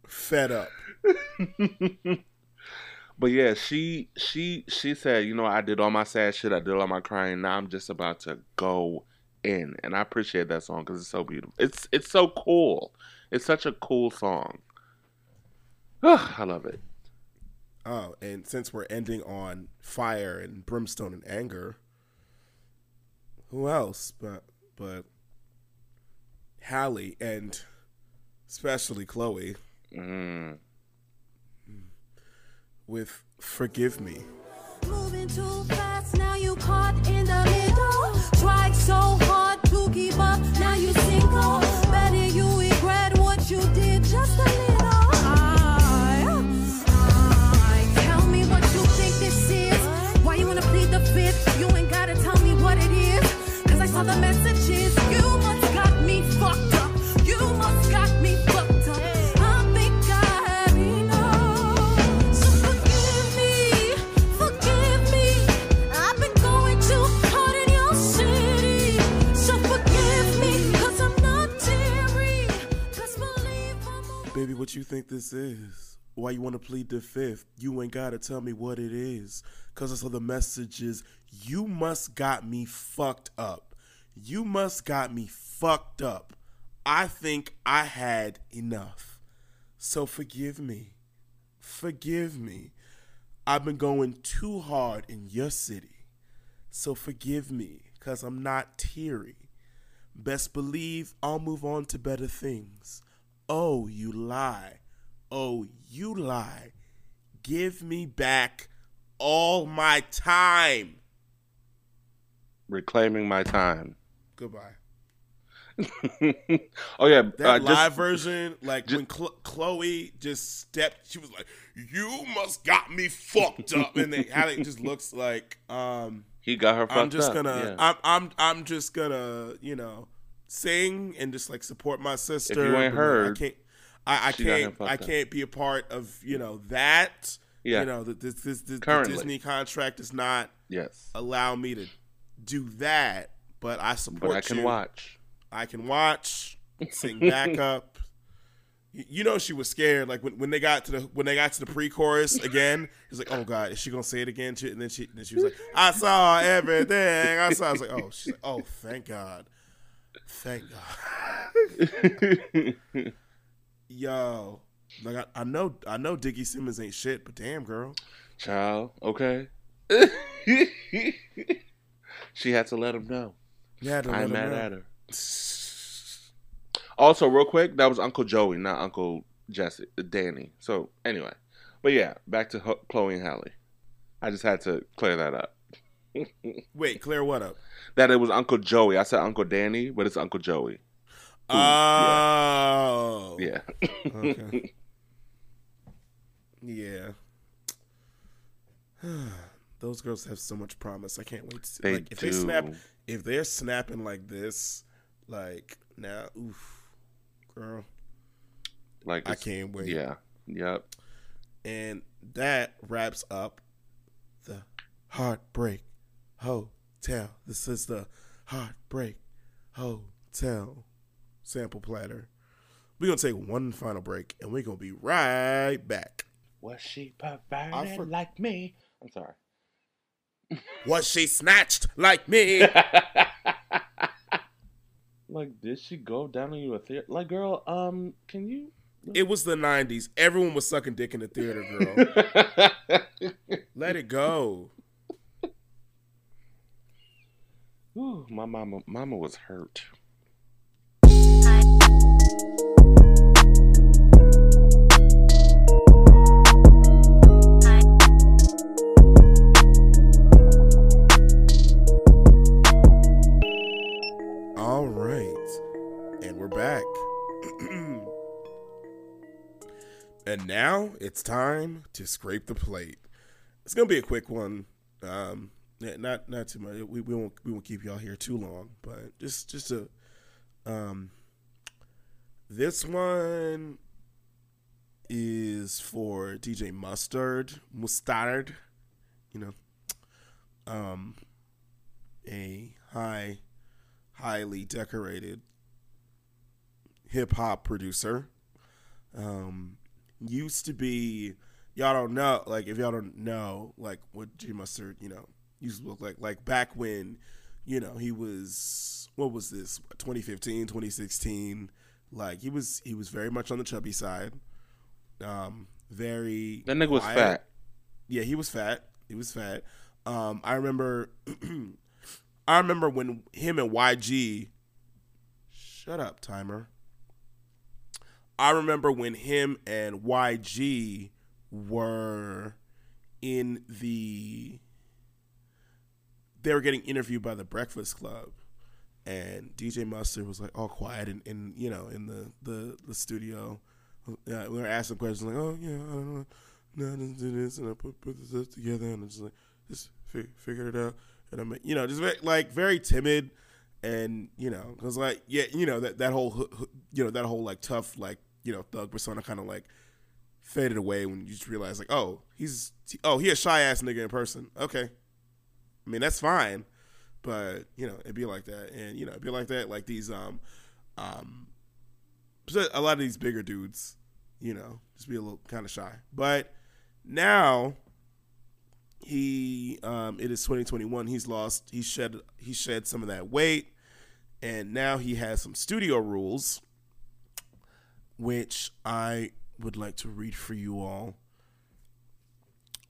Fed up. but yeah, she she she said, you know, I did all my sad shit, I did all my crying. Now I'm just about to go in, and I appreciate that song because it's so beautiful. It's it's so cool. It's such a cool song. I love it. Oh, and since we're ending on fire and brimstone and anger, who else but but Halle and especially Chloe Mm. with "Forgive Me." Moving too fast, now you caught in the middle. Tried so hard to keep up, now you What you think this is? Why you want to plead the fifth? You ain't gotta tell me what it is. Cause I saw the messages. You must got me fucked up. You must got me fucked up. I think I had enough. So forgive me. Forgive me. I've been going too hard in your city. So forgive me, cause I'm not teary. Best believe I'll move on to better things. Oh, you lie. Oh, you lie. Give me back all my time. Reclaiming my time. Goodbye. oh yeah, That uh, live just, version, like ju- when Chlo- Chloe just stepped, she was like, "You must got me fucked up," and they, how it just looks like. Um, he got her fucked I'm just up. gonna, yeah. I'm, I'm, I'm just gonna, you know, sing and just like support my sister. If you ain't heard, I can't, I, I she got him can't, I up. can't be a part of, you know, that. Yeah. You know, the, this, this, this the Disney contract does not yes, allow me to do that, but I support but I can you. watch. I can watch, sing backup, Y- You know she was scared. Like when, when they got to the when they got to the pre-chorus again, it's like, oh god, is she gonna say it again? She, and then she then she was like, I saw everything. I saw. I was like, oh, she's like, oh, thank God, thank God. Yo, like I, I know I know Diggy Simmons ain't shit, but damn girl, Child, okay. she had to let him know. yeah, I'm him mad know. at her. Also, real quick, that was Uncle Joey, not Uncle Jesse, uh, Danny. So anyway, but yeah, back to Chloe and Halle. I just had to clear that up. Wait, clear what up? That it was Uncle Joey. I said Uncle Danny, but it's Uncle Joey. Oh, Yeah. Okay. yeah. Those girls have so much promise. I can't wait to see. They like if they snap, if they're snapping like this, like now, oof, girl, like I can't wait. Yeah. Yep. And that wraps up the Heartbreak Hotel. This is the Heartbreak Hotel sample platter. We're gonna take one final break, and we're gonna be right back. Was she perverted for- like me? I'm sorry. Was she snatched like me? like, did she go down on you a theater? Like, girl, um, can you? it was the '90s. Everyone was sucking dick in the theater, girl. Let it go. Ooh, my mama, mama was hurt. All right, and we're back. and now it's time to scrape the plate. It's gonna be a quick one. Um, not not too much. We, we won't we won't keep y'all here too long, but just just a um. This one is for DJ Mustard Mustard, you know, um, a high highly decorated hip hop producer. Um, used to be y'all don't know like if y'all don't know like what G Mustard you know used to look like like back when you know he was what was this 2015 2016 like he was he was very much on the chubby side um very That nigga was quiet. fat. Yeah, he was fat. He was fat. Um, I remember, I remember when him and YG. Shut up, timer. I remember when him and YG were in the. They were getting interviewed by the Breakfast Club, and DJ Mustard was like all quiet in, in you know in the the, the studio. Uh, we were asking questions like, "Oh yeah, I don't know, no, let's do this," and I put put this together, and it's like just fi- figured it out, and I'm you know just very, like very timid, and you know because like yeah you know that that whole you know that whole like tough like you know thug persona kind of like faded away when you just realize like oh he's oh he a shy ass nigga in person. Okay, I mean that's fine, but you know it'd be like that, and you know it'd be like that like these um um a lot of these bigger dudes, you know, just be a little kind of shy. But now he um it is 2021. He's lost he shed he shed some of that weight and now he has some studio rules which I would like to read for you all.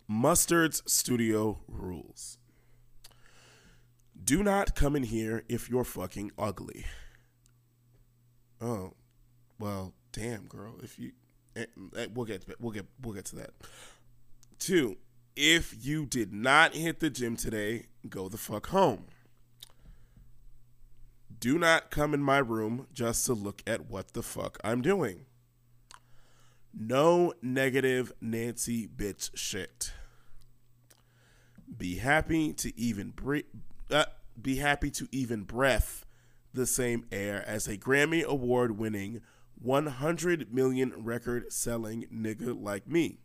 Mustard's studio rules. Do not come in here if you're fucking ugly. Oh, well, damn, girl. If you, eh, eh, we'll get we'll get we'll get to that. Two, if you did not hit the gym today, go the fuck home. Do not come in my room just to look at what the fuck I'm doing. No negative Nancy bitch shit. Be happy to even breathe. Uh, be happy to even breath the same air as a Grammy award winning 100 million record selling nigga like me.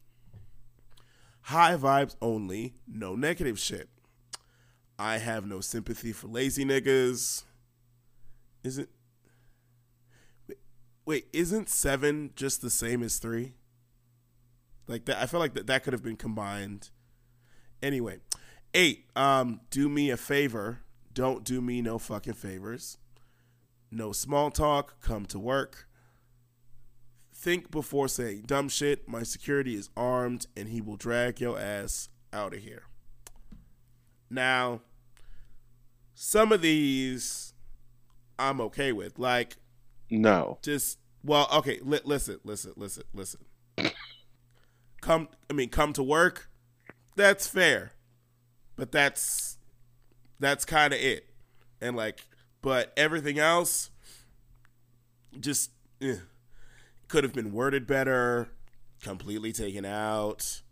High vibes only, no negative shit. I have no sympathy for lazy niggas. Is it? wait, isn't seven just the same as three? Like that, I feel like that that could have been combined. Anyway, eight. Um, do me a favor. Don't do me no fucking favors. No small talk. Come to work. Think before saying dumb shit. My security is armed, and he will drag your ass out of here. Now, some of these I'm okay with. Like, No. just well, okay. Li- listen, listen, listen, listen. Come, I mean, come to work. That's fair, but that's that's kind of it. And like, but everything else, just eh, could have been worded better. Completely taken out.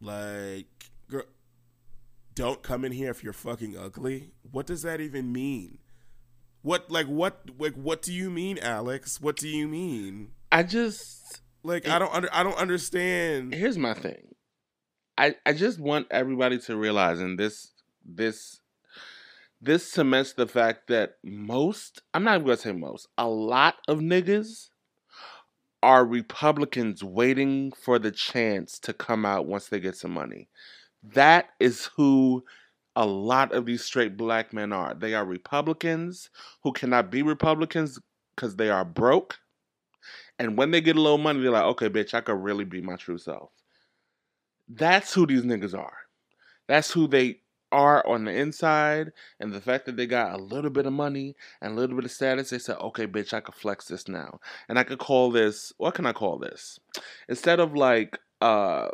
Like, girl, don't come in here if you're fucking ugly. What does that even mean? What like what like what do you mean, Alex? What do you mean? I just Like I don't under I don't understand. here's my thing. I I just want everybody to realize and this this this cements the fact that most I'm not even gonna say most, a lot of niggas are Republicans waiting for the chance to come out once they get some money. That is who a lot of these straight black men are. They are Republicans who cannot be Republicans because they are broke. And when they get a little money, they're like, okay, bitch, I could really be my true self. That's who these niggas are. That's who they are on the inside. And the fact that they got a little bit of money and a little bit of status, they said, okay, bitch, I could flex this now. And I could call this, what can I call this? Instead of like, uh,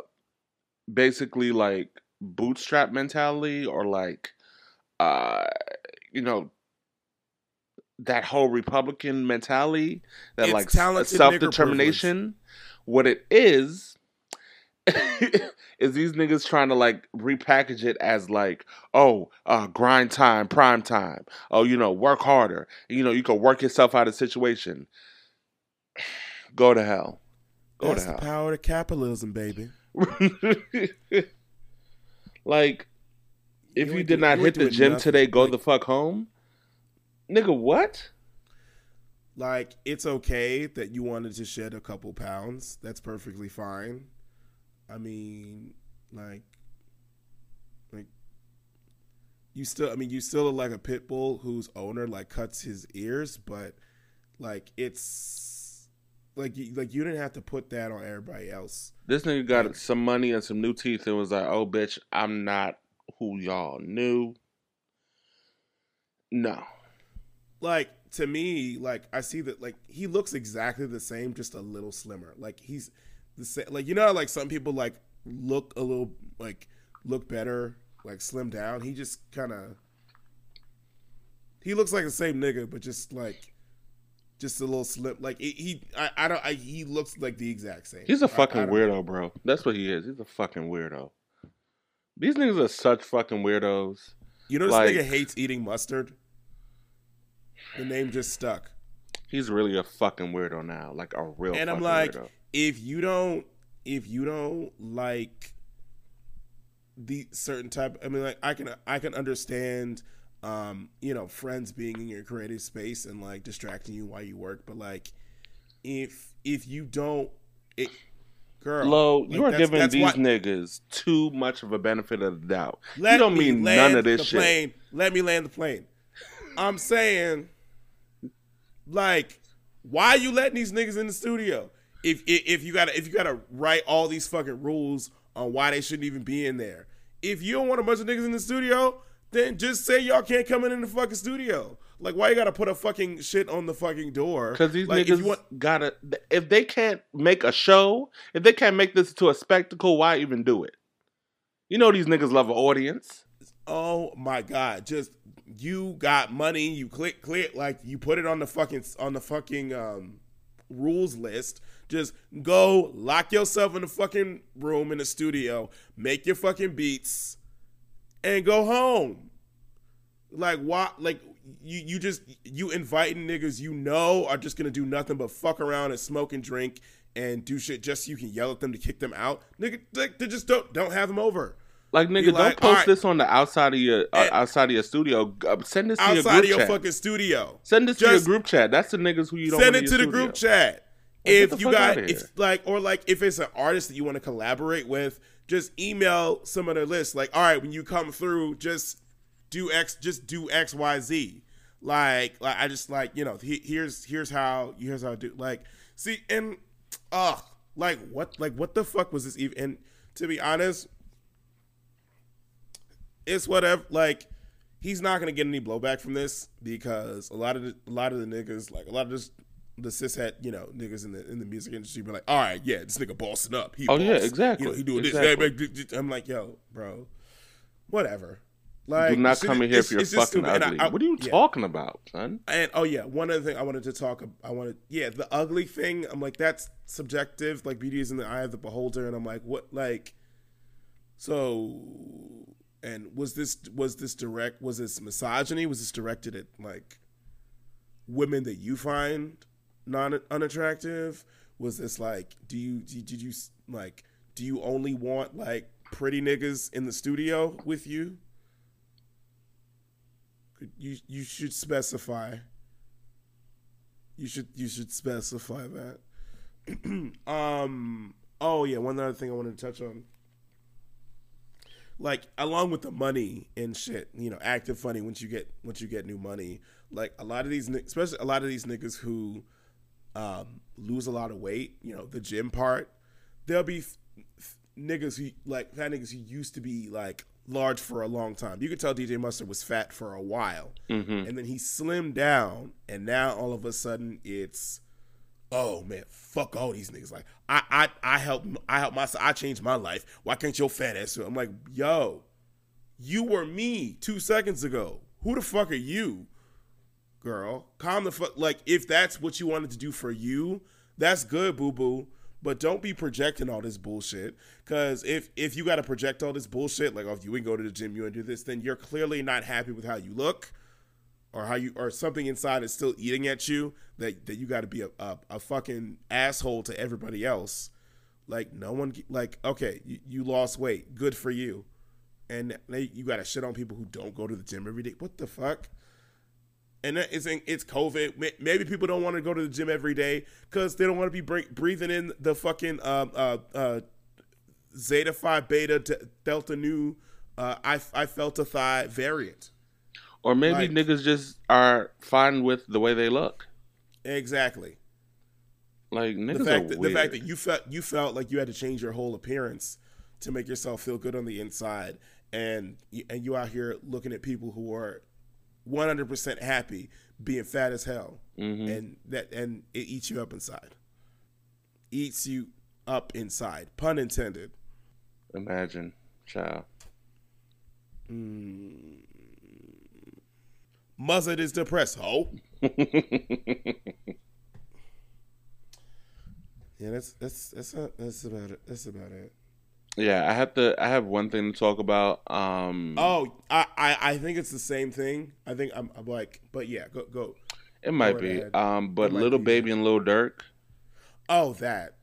basically like bootstrap mentality or like, uh, you know, that whole Republican mentality that It's like self determination. What it is is these niggas trying to like repackage it as like, oh, uh, grind time, prime time. Oh, you know, work harder. You know, you can work yourself out of situation. Go to hell. Go That's to the hell. power of capitalism, baby. like, if You you, did do- not you hit the gym nothing. today, go Like- the fuck home. Nigga, what? Like it's okay that you wanted to shed a couple pounds. That's perfectly fine. I mean, like, like you still. I mean, you still look like a pit bull whose owner like cuts his ears, but like it's like you, like you didn't have to put that on everybody else. This nigga got some money and some new teeth and was like, oh, bitch, I'm not who y'all knew. No. like to me like i see that like he looks exactly the same just a little slimmer like he's the same like you know how, like some people like look a little like look better like slim down he just kind of he looks like the same nigga but just like just a little slim like he, he I, I don't I, he looks like the exact same He's a fucking don't- weirdo, bro. That's what he is. He's a fucking weirdo. These niggas are such fucking weirdos. you know this like- nigga hates eating mustard the name just stuck He's really a fucking weirdo now. Like a real and I'm like, weirdo. If you don't, if you don't like the certain type, I mean, like I can, I can understand, um, you know, friends being in your creative space and like distracting you while you work, but like, if if you don't, it, girl, Lo, like, you are that's- giving that's these why- niggas too much of a benefit of the doubt. Let you don't mean none of this the shit. Plane. Let me land the plane. I'm saying, like, why are you letting these niggas in the studio? If if, if you gotta if you gotta write all these fucking rules on why they shouldn't even be in there. If you don't want a bunch of niggas in the studio, then just say y'all can't come in in the fucking studio. Like, why you gotta put a fucking shit on the fucking door? Because these like, niggas want, gotta. If they can't make a show, if they can't make this into a spectacle, why even do it? You know these niggas love an audience. Oh my god! Just you got money. You click click like you put it on the fucking on the fucking um, rules list. Just go lock yourself in the fucking room in the studio, make your fucking beats, and go home. Like why? Like you you just you inviting niggas you know are just gonna do nothing but fuck around and smoke and drink and do shit just so you can yell at them to kick them out. Nigga, they just don't don't have them over. Like nigga, Be don't post alright. this on the outside of your uh, outside of your studio. Uh, Send this to your outside group of your chat. fucking studio. Send this to your group chat. That's the niggas who you don't Send it to the group chat. Like, if you got if like or like if it's an artist that you want to collaborate with, just email some of their list. Like, all right, when you come through, just do X, just do X, Y, Z. Like, like I just like you know, he, here's here's how here's how I do. Like, see, and ugh, like what like what the fuck was this even? And to be honest, it's whatever. Like, he's not gonna get any blowback from this because a lot of the, a lot of the niggas, like a lot of this, the cishet, you know, niggas in the in the music industry, be like, all right, yeah, this nigga bossing up. He Oh, yeah, exactly. You know, he doing Exactly. this. I'm like, yo, bro, whatever. Like, Do not come in here if you're fucking ugly. I- I- what are you yeah. talking about, son? And oh yeah, one other thing I wanted to talk. I wanted yeah, the ugly thing. I'm like that's subjective. Like beauty is in the eye of the beholder, and I'm like, what like, so, and was this was this direct? Was this misogyny? Was this directed at like women that you find non unattractive? Was this like, do you did you like, do you only want like pretty niggas in the studio with you? You you should specify. You should you should specify that. um. Oh yeah, one other thing I wanted to touch on. Like along with the money and shit, you know, active funny once you get once you get new money. Like a lot of these, especially a lot of these niggas who um, lose a lot of weight, you know, the gym part. There'll be f- f- niggas who like fat niggas who used to be like large for a long time. You could tell DJ Mustard was fat for a while, and then he slimmed down, and now all of a sudden it's, oh man, fuck all these niggas. Like I I I help I help myself. I changed my life. Why can't your fat ass? I'm like, yo, you were me two seconds ago. Who the fuck are you? girl. Calm the fuck. Like, if that's what you wanted to do for you, that's good, boo boo. But don't be projecting all this bullshit. Cause if if you gotta project all this bullshit, like oh, if you ain't go to the gym, you ain't do this, then you're clearly not happy with how you look, or how you or something inside is still eating at you. That that you got to be a, a a fucking asshole to everybody else. Like no one like okay, you, you lost weight, good for you, and you got to shit on people who don't go to the gym every day. What the fuck? and that is it's COVID. Maybe people don't want to go to the gym every day because they don't want to be bre- breathing in the fucking um, uh, uh, Zeta Phi Beta Delta Nu. Uh, I I felt a thigh variant. Or maybe Like- niggas just are fine with the way they look. Exactly. Like niggas The fact are that weird. the fact that you felt you felt like you had to change your whole appearance to make yourself feel good on the inside, and you- and you out here looking at people who are 100% happy being fat as hell, Mhm. and that and it eats you up inside. Eats you up inside. Pun intended. Imagine, child. Muzzard is depressed. Ho. Yeah, that's that's that's not, that's about it. That's about it. yeah, I have to. I have one thing to talk about. Um, Oh, I, I I think it's the same thing. I think I'm, I'm like, but yeah, go go. it might go be. ahead. Um, but little be. baby and little Durk. Oh, that.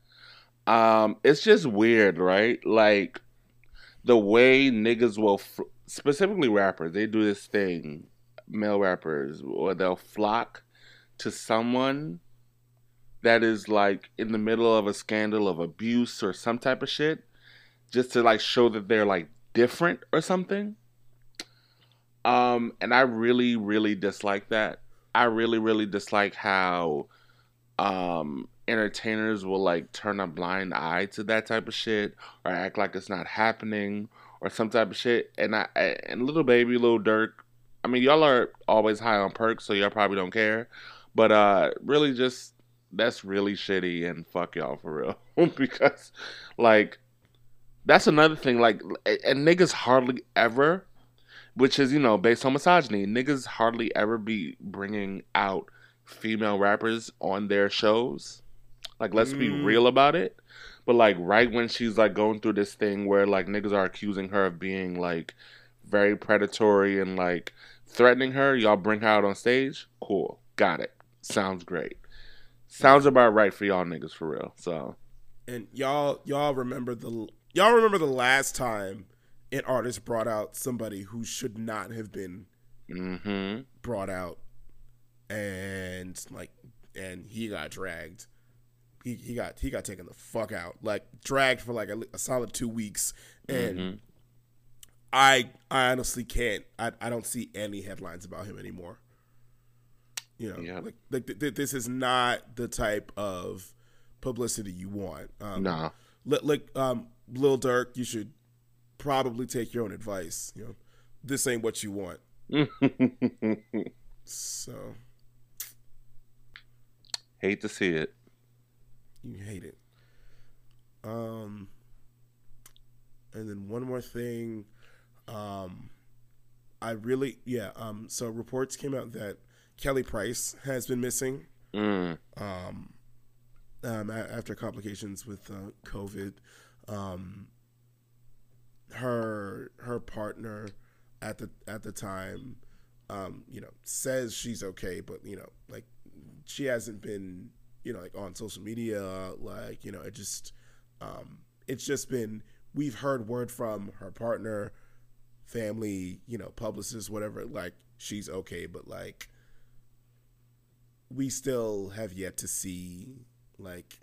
Um, it's just weird, right? Like the way niggas will, f- specifically rappers, they do this thing, male rappers, or they'll flock to someone that is like in the middle of a scandal of abuse or some type of shit, just to like show that they're like different or something. Um, and I really, really dislike that. I really, really dislike how um entertainers will like turn a blind eye to that type of shit or act like it's not happening or some type of shit. And I and little baby, little Durk, I mean y'all are always high on perks, so y'all probably don't care. But uh really just that's really shitty and fuck y'all for real. because like that's another thing, like and niggas hardly ever which is, you know, based on misogyny, niggas hardly ever be bringing out female rappers on their shows. Like, let's be Mm. real about it. But like, right when she's like going through this thing where like niggas are accusing her of being like very predatory and like threatening her, y'all bring her out on stage. Cool, got it. Sounds great. Sounds about right for y'all niggas for real. So And y'all y'all remember the y'all remember the last time an artist brought out somebody who should not have been Mm-hmm. brought out, and like, and he got dragged. He, he got he got taken the fuck out, like dragged for like a, a solid two weeks, and Mhm. I I honestly can't. I I don't see any headlines about him anymore. You know, Yep. like like th- th- this is not the type of publicity you want. Um, Nah. li- like um, Lil Durk, you should probably take your own advice. You know, this ain't what you want. So Hate to see it. you hate it. Um, and then one more thing, um, I really yeah. Um, so reports came out that Kelly Price has been missing. Mm. um, um, after complications with uh, COVID. Um, her her partner at the at the time, um, you know, says she's okay, but you know, like she hasn't been, you know, like on social media, like you know, it just, um, it's just been we've heard word from her partner, family, you know, publicist, whatever, like she's okay, but like we still have yet to see like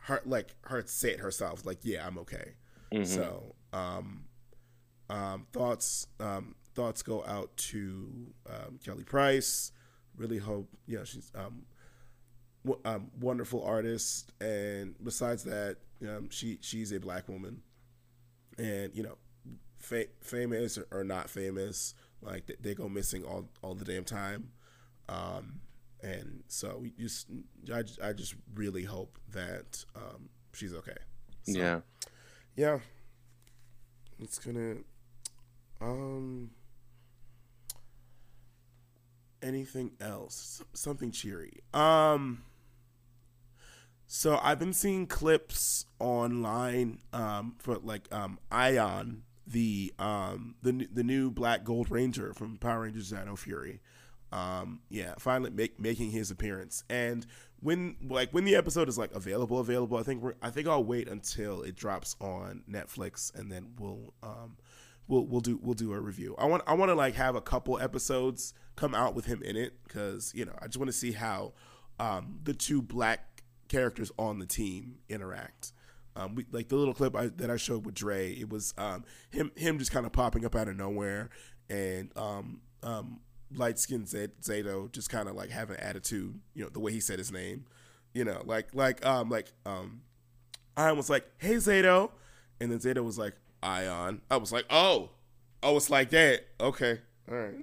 her like her say it herself like yeah i'm okay. Mhm. so um um thoughts um thoughts go out to um, kelly price. Really hope you know she's um, w- um wonderful artist. And besides that um she she's a black woman. And you know fa- famous or, or not famous like they, they go missing all all the damn time. Um and so we just I, just- I just really hope that um she's okay. So, yeah. yeah. It's gonna um anything else? S- something cheery. Um so i've been seeing clips online um for like um Aiyon the um the the new black gold ranger from power rangers Dino Fury. Um yeah finally make, making his appearance. And when like when the episode is like available available i think we're i think i'll wait until it drops on netflix and then we'll um we'll we'll do we'll do a review. I want i want to like have a couple episodes come out with him in it because you know i just want to see how um the two black characters on the team interact um, we, like the little clip I, that I showed with Dre, it was um, him him just kind of popping up out of nowhere, and um, um, light skinned Zayto just kind of like having an attitude, you know, the way he said his name, you know, like like um like um, I was like, hey Zayto, and then Zayto was like Aiyon. I was like, oh, oh, it's like that. Okay, all right.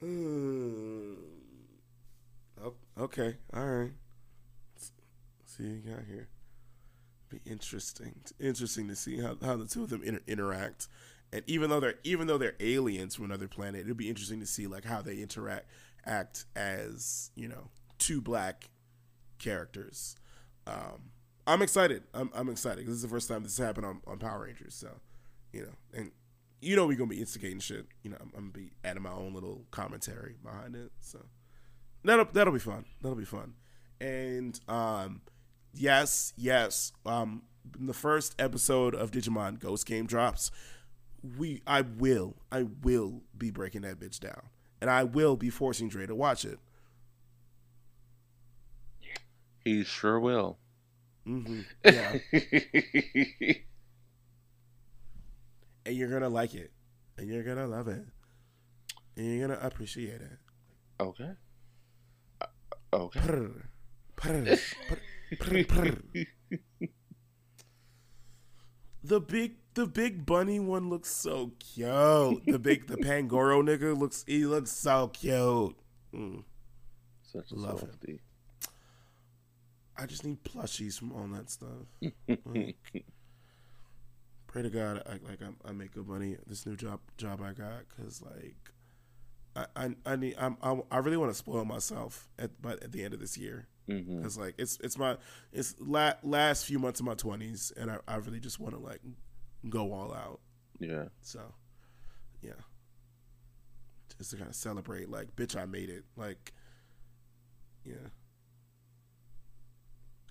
Hmm. Oh, okay, all right. See you got here. Be interesting. Interesting to see how, how the two of them inter- interact. And even though they're even though they're aliens from another planet, it'll be interesting to see like how they interact act as you know two black characters. Um, I'm excited. I'm, I'm excited because this is the first time this has happened on, on Power Rangers. So, you know, and you know we're gonna be instigating shit. You know, I'm, I'm gonna be adding my own little commentary behind it. So that'll that'll be fun. That'll be fun. And um, yes, yes. Um, in the first episode of Digimon Ghost Game drops, we I will I will be breaking that bitch down, and I will be forcing Dre to watch it. He sure will. hmm Yeah, and you're gonna like it, and you're gonna love it, and you're gonna appreciate it. okay. Uh, Okay. Prr, prr, prr. The big the big bunny one looks so cute. The big the Pangoro nigga looks he looks so cute. Mm. Such a Love it. softie. I just need plushies from all that stuff. Like, pray to God, I, like I, I make good money this new job job I got because like I, I I need I'm, I I really want to spoil myself at but at the end of this year Mhm. because like it's it's my it's la- last few months of my twenties and I, I really just want to like go all out. Yeah. So yeah, just to kind of celebrate like bitch I made it like yeah.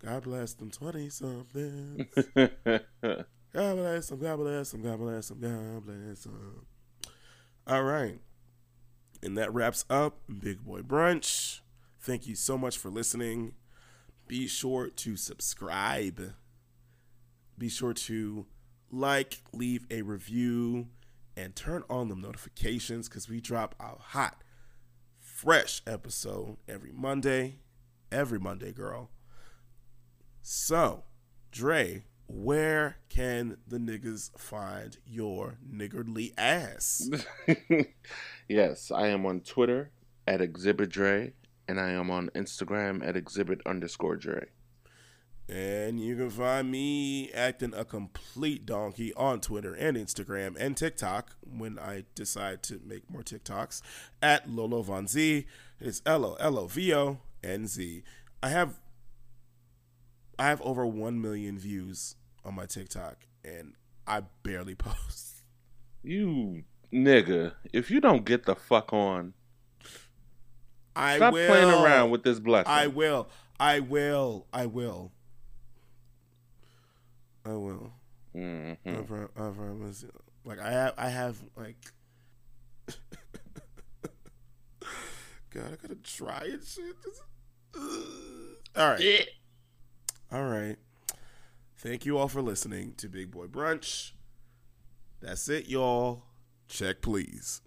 God bless them twenty somethings. God bless them. God bless them. God bless them. God bless them. All right, and that wraps up Big Boy Brunch. Thank you so much for listening. Be sure to subscribe. Be sure to like, leave a review, and turn on the notifications because we drop a hot, fresh episode every Monday. Every Monday, girl. So, Dre, where can the niggas find your niggardly ass? yes, I am on Twitter at Exhibit Dre, and I am on Instagram at Exhibit underscore Dre. And you can find me acting a complete donkey on Twitter and Instagram and TikTok when I decide to make more TikToks at Lolo Von Z. It's L O L O V O N Z. I have I have over one million views on my TikTok and I barely post. You nigga, if you don't get the fuck on, I stop will. playing around with this blessing. I will. I will. I will. I will. Mhm. I, I promise. Like I have, I have like. God, I gotta try and shit. All right, all right. Thank you all for listening to Big Boy Brunch. That's it, y'all. Check, please.